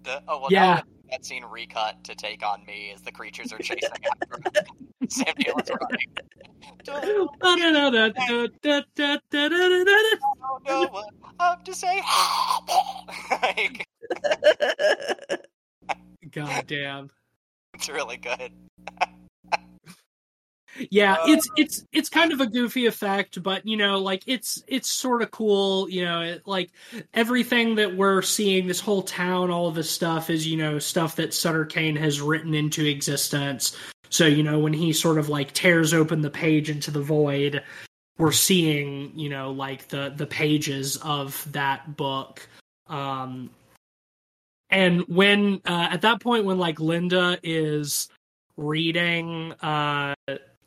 The- oh well, Yeah. that, scene recut to take on me as the creatures are chasing after. Sam Neill is running. I don't know what I'm to say. like, God damn. it's really good. Yeah, Uh, it's it's it's kind of a goofy effect, but you know, like it's it's sort of cool. You know, it, like everything that we're seeing, this whole town, all of this stuff is you know stuff that Sutter Cane has written into existence. So you know, when he sort of like tears open the page into the void, we're seeing you know like the the pages of that book. Um, and when uh, at that point when like Linda is reading uh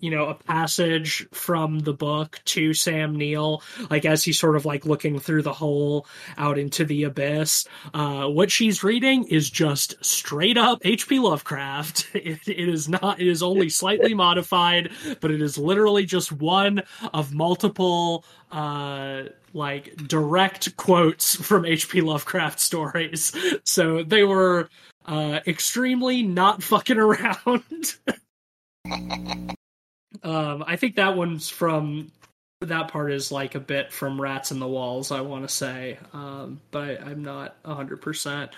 you know a passage from the book to Sam Neill like as he's sort of like looking through the hole out into the abyss. Uh what she's reading is just straight up HP Lovecraft. It, it is not it is only slightly modified but it is literally just one of multiple uh like direct quotes from HP Lovecraft stories. So they were uh extremely not fucking around um i think that one's from that part is like a bit from rats in the walls i want to say um but i'm not 100%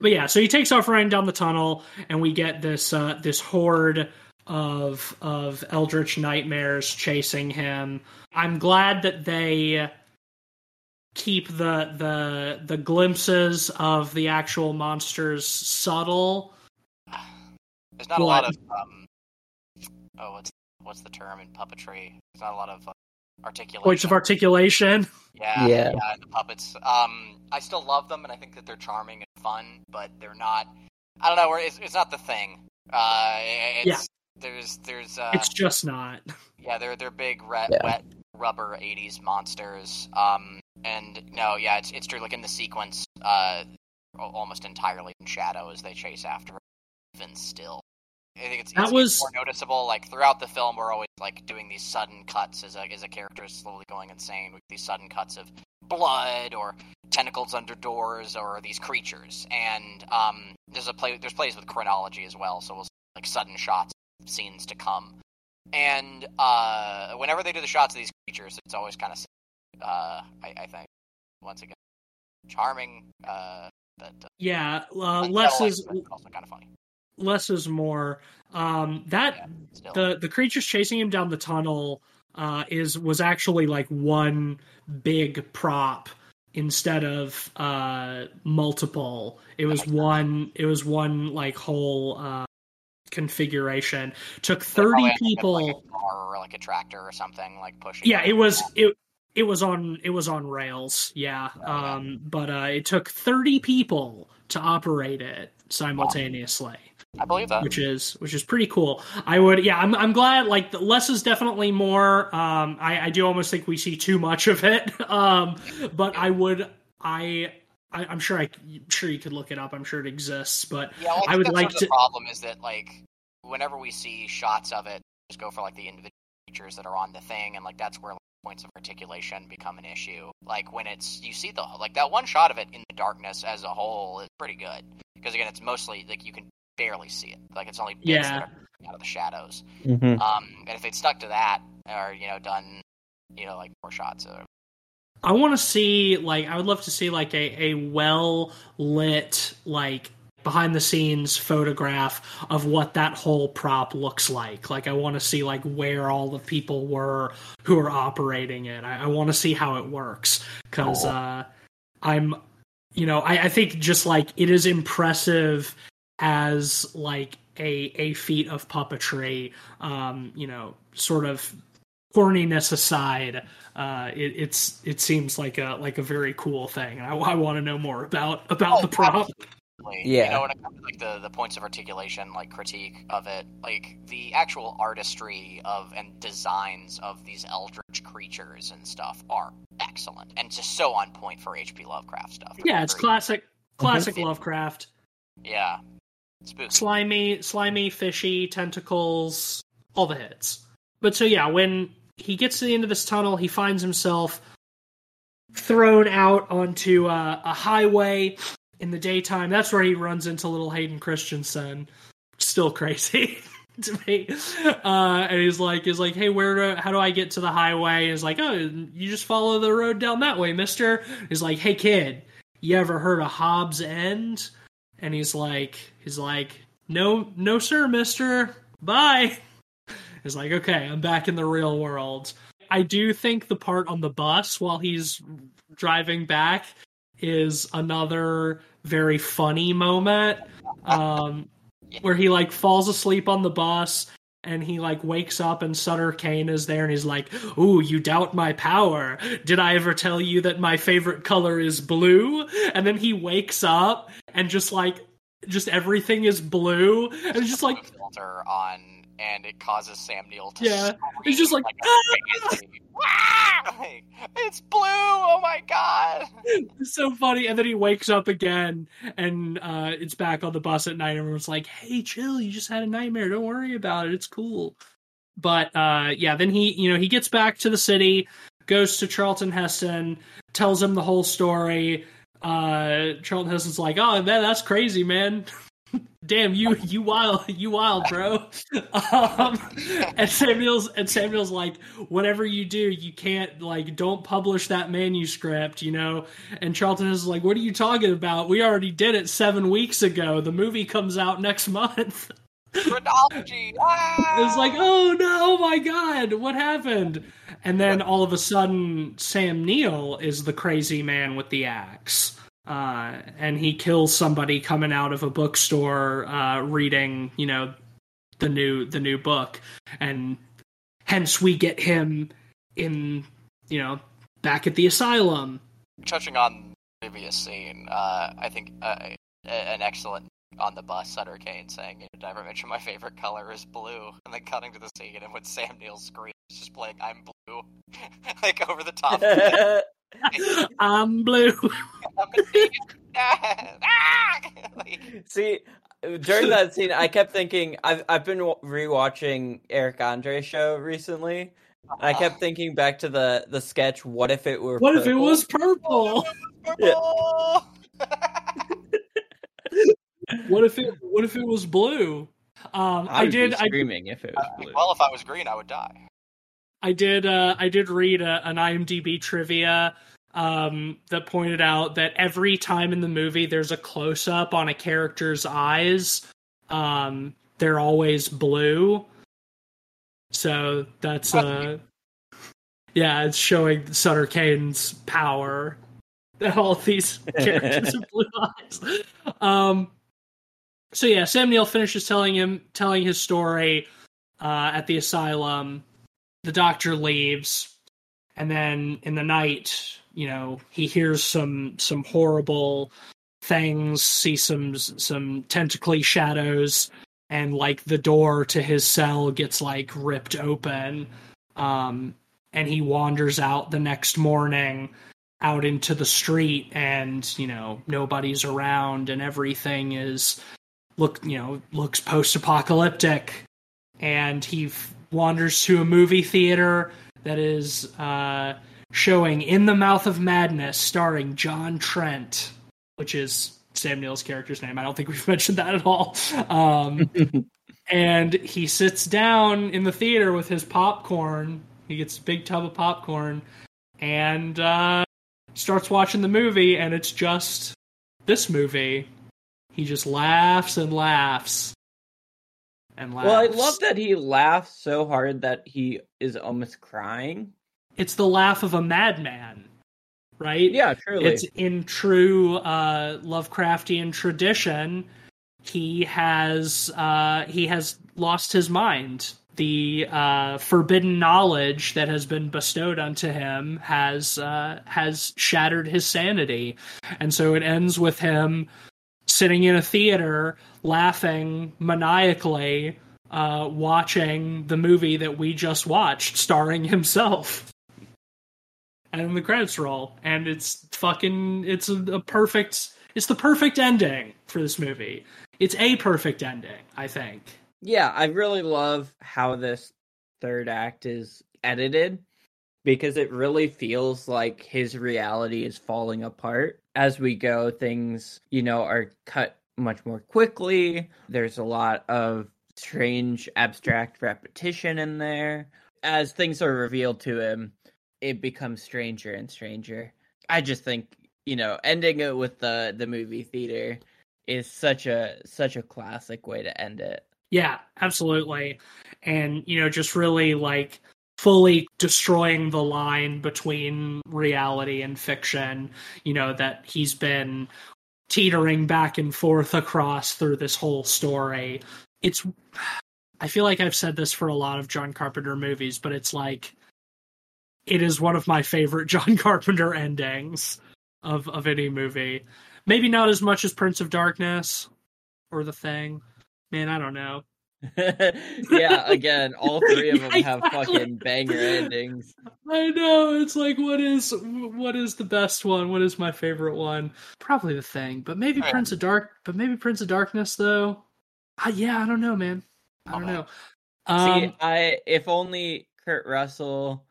but yeah so he takes off running down the tunnel and we get this uh this horde of of eldritch nightmares chasing him. I'm glad that they keep the the the glimpses of the actual monsters subtle. There's not a lot of um. Oh, what's what's the term in puppetry? There's not a lot of uh, articulation. points of articulation Yeah, Yeah. yeah, and the puppets. Um, I still love them, and I think that they're charming and fun, but they're not I don't know. It's, it's not the thing. Uh, it's, yeah. There's there's uh, it's just not. Yeah, they're they're big red, Yeah. wet rubber '80s monsters. Um, and no, yeah, it's it's true. Like in the sequence, uh, almost entirely in shadow as they chase after her, even still. I think it's, That it's was- more noticeable. Like throughout the film, we're always like doing these sudden cuts as a as a character is slowly going insane with these sudden cuts of blood or tentacles under doors or these creatures. And um, there's a play there's plays with chronology as well, so we'll see, like sudden shots, scenes to come. And uh, whenever they do the shots of these creatures, it's always kind of uh, I, I think once again charming. Uh, but uh, Yeah, uh, is also kind of funny. Less is more. Um, that Yeah, the the creatures chasing him down the tunnel uh, is was actually like one big prop instead of uh, multiple. It was one. It was one like whole uh, configuration. Took thirty like, people. like a car or like a tractor or something like pushing. yeah, it was it. It was on it was on rails, yeah. Oh, yeah. Um, but uh, it took thirty people to operate it simultaneously I believe that. which is which is pretty cool. I would, yeah, I'm I'm glad. Like the less is definitely more. Um, I I do almost think we see too much of it. Um, but I would, I, I I'm sure I am sure you could look it up. I'm sure it exists, but Yeah, well, I I, would like The to- problem is that like whenever we see shots of it, just go for like the individual features that are on the thing, and like that's where like, points of articulation become an issue. Like when it's you see the like that one shot of it in the darkness as a whole is pretty good because again, it's mostly like you can barely see it. Like it's only bits Yeah. that are out of the shadows. Mm-hmm. Um, and if they'd stuck to that, or you know, done you know like more shots of I want to see like I would love to see like a a well lit like behind the scenes photograph of what that whole prop looks like. Like I want to see like where all the people were who are operating it. I, I want to see how it works because Cool. uh, I'm you know I, I think just like it is impressive as like a a feat of puppetry. Um, you know, sort of corniness aside, uh, it, it's it seems like a like a very cool thing. I, I want to know more about about Oh, the prop. Like, Yeah. You know, when it comes to like the, the points of articulation, like critique of it, like the actual artistry of and designs of these eldritch creatures and stuff are excellent and just so on point for H.P. Lovecraft stuff. Yeah, it's Very- classic classic Mhm. Lovecraft. Yeah. Spooky. Slimy, slimy, fishy, tentacles, all the hits. But so yeah, when he gets to the end of this tunnel, he finds himself thrown out onto uh, a highway in the daytime. That's where he runs into little Hayden Christensen. Still crazy to me. Uh, and he's like, he's like, hey, where do, how do I get to the highway? He's like, oh, you just follow the road down that way, Mister. He's like, hey, kid, you ever heard of Hobbs End? And he's like, he's like, no, no, sir, Mister. Bye. He's like, okay, I'm back in the real world. I do think the part on the bus while he's driving back is another very funny moment um, where he like falls asleep on the bus and he like wakes up and Sutter Cane is there and he's like, "Ooh, you doubt my power? Did I ever tell you that my favorite color is blue?" And then he wakes up and just like just everything is blue and it's just like filter on, and it causes Sam Neill to. Yeah. It's just like, baby. Ah! Like, it's blue. Oh my god. it's so funny. And then he wakes up again, and uh, it's back on the bus at night. And everyone's like, "Hey, chill! You just had a nightmare. Don't worry about it. It's cool." But uh, yeah, then he, you know, he gets back to the city, goes to Charlton Heston, tells him the whole story. Uh, Charlton Heston's like, "Oh, man, that's crazy, man." Damn you, you wild, you wild, bro. Um, and Sam Neill's and Sam Neill's like, whatever you do, you can't like, don't publish that manuscript, you know. And Charlton is like, what are you talking about? We already did it seven weeks ago. The movie comes out next month. Chronology. Ah! It's like, oh no, oh my god, what happened? And then all of a sudden, Sam Neill is the crazy man with the axe. Uh, and he kills somebody coming out of a bookstore uh, reading, you know, the new the new book, and hence we get him in, you know, back at the asylum. touching on the previous scene, uh, I think uh, an excellent on the bus, Sutter Cane saying, "Did I ever mention my favorite color is blue?" And then cutting to the scene, and when Sam Neill screams, just playing "I'm blue," like over the top. I'm blue. See, during that scene, I kept thinking I've I've been rewatching Eric Andre show recently. And I kept thinking back to the the sketch. What if it were? Purple? What purple? if it was purple? what if it What if it was blue? Um, I, I would did. Be I screaming if it was blue. well, if I was green, I would die. I did. Uh, I did read a, an IMDb trivia um, that pointed out that every time in the movie there's a close up on a character's eyes, um, they're always blue. So that's uh, yeah, it's showing Sutter Cane's power. That all these characters have blue eyes. Um, so yeah, Sam Neill finishes telling him telling his story uh, at the asylum. The doctor leaves, and then in the night, you know, he hears some some horrible things, sees some some tentacly shadows, and like the door to his cell gets like ripped open. Um, and he wanders out the next morning out into the street and you know nobody's around and everything is look you know looks post-apocalyptic and he wanders to a movie theater that is uh, showing in the mouth of madness starring john trent which is sam neill's character's name. I don't think we've mentioned that at all. Um, and he sits down in the theater with his popcorn. He gets a big tub of popcorn and uh, starts watching the movie, and it's just this movie. He just laughs and laughs and laughs. Well, I love that he laughs so hard that he is almost crying. It's the laugh of a madman, right? Yeah, truly. It's in true uh, Lovecraftian tradition. He has uh, he has lost his mind. The uh, forbidden knowledge that has been bestowed unto him has uh, has shattered his sanity, and so it ends with him sitting in a theater, laughing maniacally, uh, watching the movie that we just watched, starring himself. And the credits roll and it's fucking it's a, a, perfect it's the perfect ending for this movie. It's a perfect ending i think. Yeah i really love how this third act is edited because it really feels like his reality is falling apart as we go things you know are cut much more quickly there's a lot of strange abstract repetition in there as things are revealed to him it becomes stranger and stranger. I just think, you know, ending it with the the movie theater is such a such a classic way to end it. Yeah, absolutely. And, you know, just really like fully destroying the line between reality and fiction, you know, that he's been teetering back and forth across through this whole story. It's I feel like I've said this for a lot of John Carpenter movies, but it's like it is one of my favorite John Carpenter endings of of any movie. Maybe not as much as Prince of Darkness or The Thing. Man, I don't know. yeah, again, all three of them Yeah, have exactly. fucking banger endings. I know. It's like what is what is the best one? What is my favorite one? Probably The Thing, but maybe. Prince of Dark, but maybe Prince of Darkness though. Uh, yeah, I don't know, man. I don't know. Um, See, I if only Kurt Russell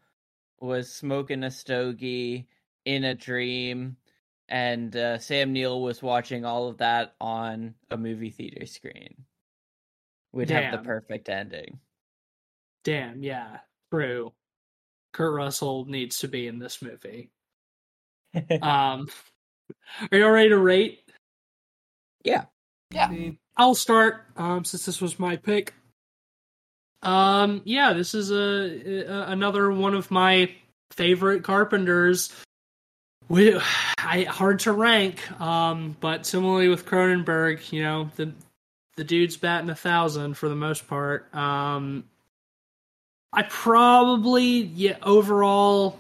was smoking a stogie in a dream, and uh, Sam Neill was watching all of that on a movie theater screen, we'd have the perfect ending. damn, yeah, true. Kurt Russell needs to be in this movie. Um, are you all ready to rate? Yeah. Yeah. I'll start um, since this was my pick. Um, yeah, this is a, a another one of my favorite Carpenters. We, I hard to rank, um, but similarly with Cronenberg, you know the the dude's batting a thousand for the most part. Um, I probably yeah overall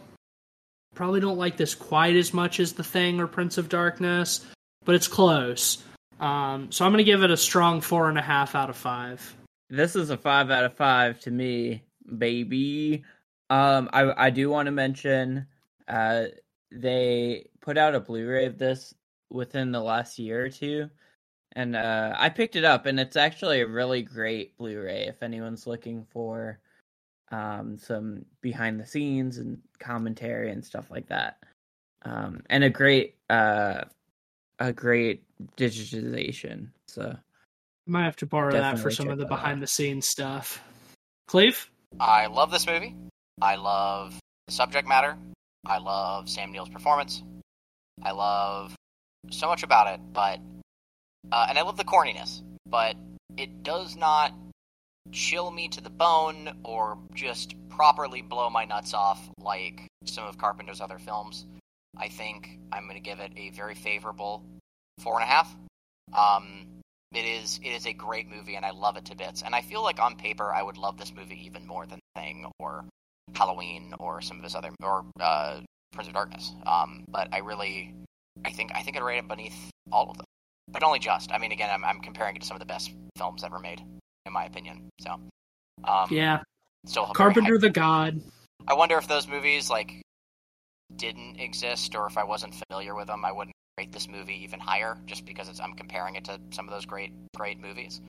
probably don't like this quite as much as The Thing or Prince of Darkness, but it's close. Um, so I'm going to give it a strong four and a half out of five. This is a five out of five to me, baby. Um, I I do want to mention, uh, they put out a Blu-ray of this within the last year or two, and uh, I picked it up, and it's actually a really great Blu-ray. If anyone's looking for um, some behind the scenes and commentary and stuff like that, um, and a great uh, a great digitization. So I might have to borrow that for some of the behind the scenes stuff. Cleve? I love this movie. I love the subject matter. I love Sam Neill's performance. I love so much about it, but uh, and I love the corniness, but it does not chill me to the bone or just properly blow my nuts off like some of Carpenter's other films. I think I'm going to give it a very favorable four and a half. Um, it is it is a great movie and I love it to bits. And I feel like on paper I would love this movie even more than Thing or Halloween or some of his other or uh, Prince of Darkness. Um, but I really I think I think I'd rate it beneath all of them. But only just. I mean again I'm I'm comparing it to some of the best films ever made, in my opinion. So um Yeah. still Carpenter the God. I wonder if those movies like didn't exist, or if I wasn't familiar with them, I wouldn't rate this movie even higher, just because it's, I'm comparing it to some of those great, great movies.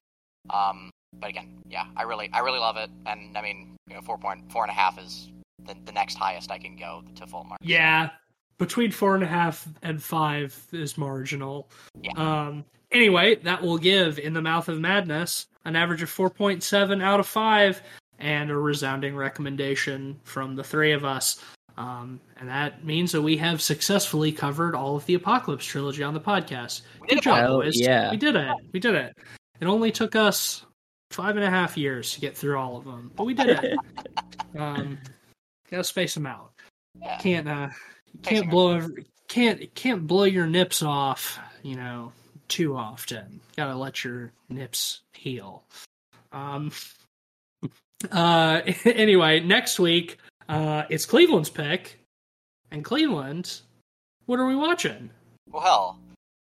Um, but again, yeah, I really, I really love it, and I mean, you know, four point four and a half is the, the next highest I can go to full mark. Yeah. Between four and a half and five is marginal. Yeah. Um anyway, that will give In the Mouth of Madness an average of four point seven out of five and a resounding recommendation from the three of us. Um, and that means that we have successfully covered all of the Apocalypse trilogy on the podcast. Good job, Hell boys. yeah. We did it. We did it. It only took us five and a half years to get through all of them, but we did it. um, gotta space them out. Yeah. Can't uh, Spacing can't blow every, can't can't blow your nips off. You know, too often. Gotta let your nips heal. Um. Uh. Anyway, next week, uh, it's Cleveland's pick, and Cleveland. What are we watching? Well,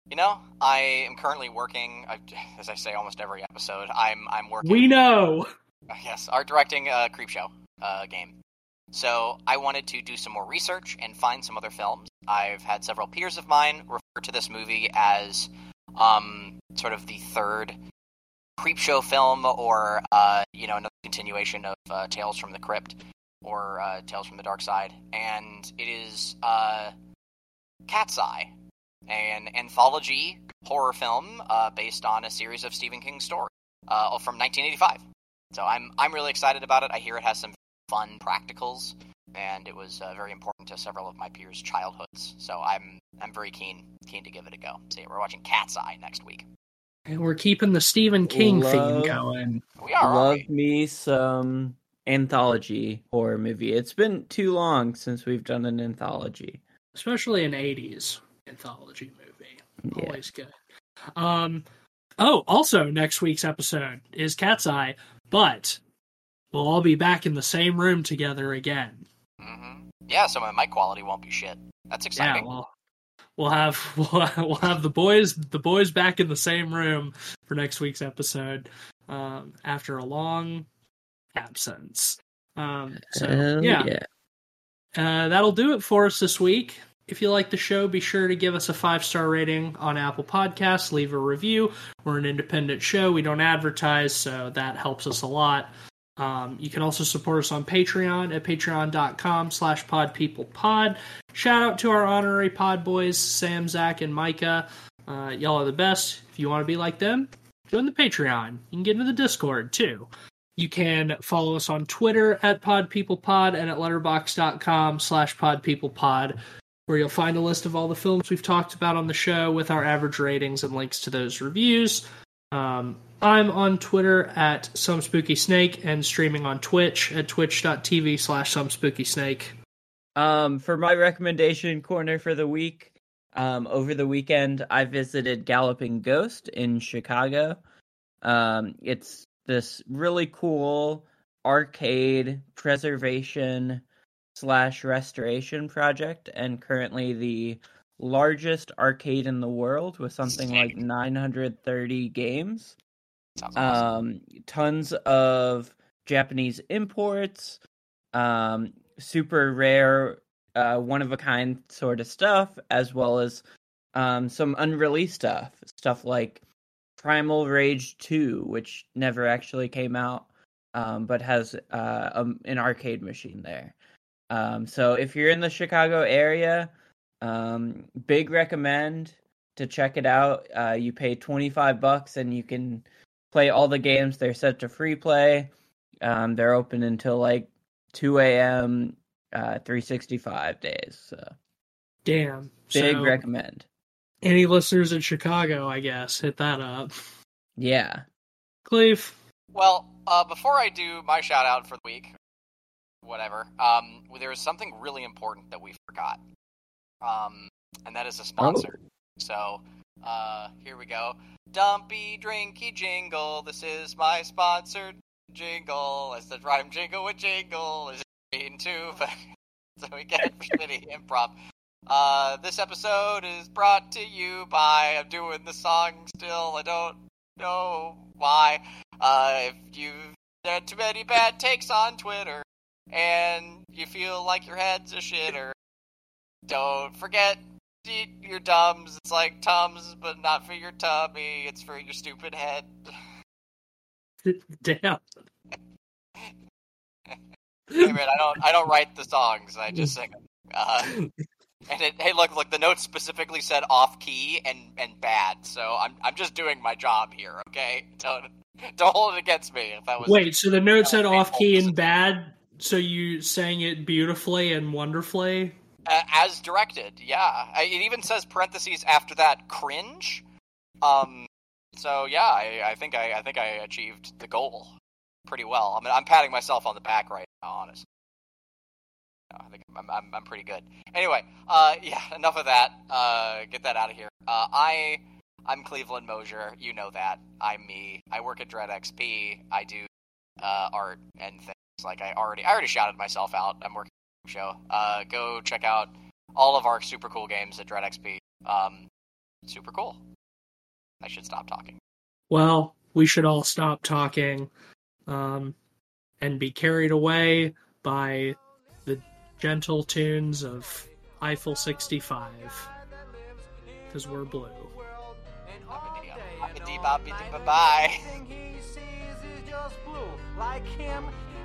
you know, I am currently working. As I say, almost every episode, I'm I'm working. We know. Yes, art directing a Creepshow uh, game. So I wanted to do some more research and find some other films. I've had several peers of mine refer to this movie as um, sort of the third Creepshow film, or uh, you know, another continuation of uh, Tales from the Crypt or uh, Tales from the Dark Side, and it is uh, Cat's Eye, an anthology horror film uh, based on a series of Stephen King stories uh, from 1985. So I'm I'm really excited about it. I hear it has some fun practicals, and it was uh, very important to several of my peers' childhoods. So I'm I'm very keen keen to give it a go. So yeah, we're watching Cat's Eye next week. And we're keeping the Stephen King theme going. We are. Love we? me some anthology horror movie. It's been too long since we've done an anthology. especially an 80s anthology movie. Yeah. Always good. Um oh, also next week's episode is Cat's Eye, but we'll all be back in the same room together again. hmm Yeah, so my mic quality won't be shit. That's Yeah, exciting. well we'll have we'll, we'll have the boys the boys back in the same room for next week's episode um after a long absence. Um so Hell yeah. yeah. Uh, that'll do it for us this week. If you like the show, be sure to give us a five star rating on Apple Podcasts. Leave a review. We're an independent show. We don't advertise, so that helps us a lot. Um, you can also support us on Patreon at patreon.com slash podpeoplepod. Shout out to our honorary pod boys, Sam, Zach, and Micah. Uh, y'all are the best. If you want to be like them, join the Patreon. You can get into the Discord, too. You can follow us on Twitter at PodPeoplePod and at letterboxd.com slash PodPeoplePod, where you'll find a list of all the films we've talked about on the show with our average ratings and links to those reviews. Um, I'm on Twitter at Some Spooky Snake and streaming on Twitch at twitch.tv slash Some Spooky Snake. Um, for my recommendation corner for the week, um, over the weekend I visited Galloping Ghost in Chicago. Um, it's this really cool arcade preservation slash restoration project, and currently the largest arcade in the world with something like 930 games. Awesome. Um, tons of Japanese imports, um, super rare, uh, one of a kind sort of stuff, as well as um, some unreleased stuff, stuff like Primal Rage 2, which never actually came out, um, but has uh, um, an arcade machine there. Um, so if you're in the Chicago area, um, big recommend to check it out. Uh, you pay 25 bucks and you can play all the games. They're set to free play. Um, they're open until like 2 a.m. Uh, 365 days. So Damn. big so, recommend. any listeners in Chicago, I guess, hit that up. Yeah. Cleve. Well, uh, before I do my shout out for the week, whatever, um, there is something really important that we forgot, um, and that is a sponsor. So, uh, here we go. Dumpy Drinky Jingle. This is my sponsored jingle. It's the rhyme jingle with jingle. Is it too? But so we get it for shitty improv. Uh, this episode is brought to you by. I'm doing the song still. I don't know why. Uh, if you've had too many bad takes on Twitter and you feel like your head's a shitter, don't forget your Tums. It's like Tums, but not for your tummy. It's for your stupid head. Damn. Hey man, I don't I don't write the songs. I just sing them. Uh, and it, hey, look, look. The notes specifically said off key and and bad. So I'm I'm just doing my job here. Okay, don't don't hold it against me. If that was Wait, so the note said off key and bad, so you sang it beautifully and wonderfully? Uh, as directed, yeah. It even says parentheses after that cringe. Um. So yeah, I, I think I I think I achieved the goal pretty well. I mean, I'm patting myself on the back right now, honestly. I think I'm, I'm, I'm pretty good. Anyway, uh, yeah, enough of that. Uh, get that out of here. Uh, I, I'm Cleveland Mosier. You know that. I'm me. I work at Dread XP. I do uh, art and things. Like I already, I already shouted myself out. I'm working show. Uh, go check out all of our super cool games at Dread XP. Um, super cool. I should stop talking. Well, we should all stop talking um, and be carried away by the gentle tunes of Eiffel 65. Because we're blue. Hoppity boppity bye.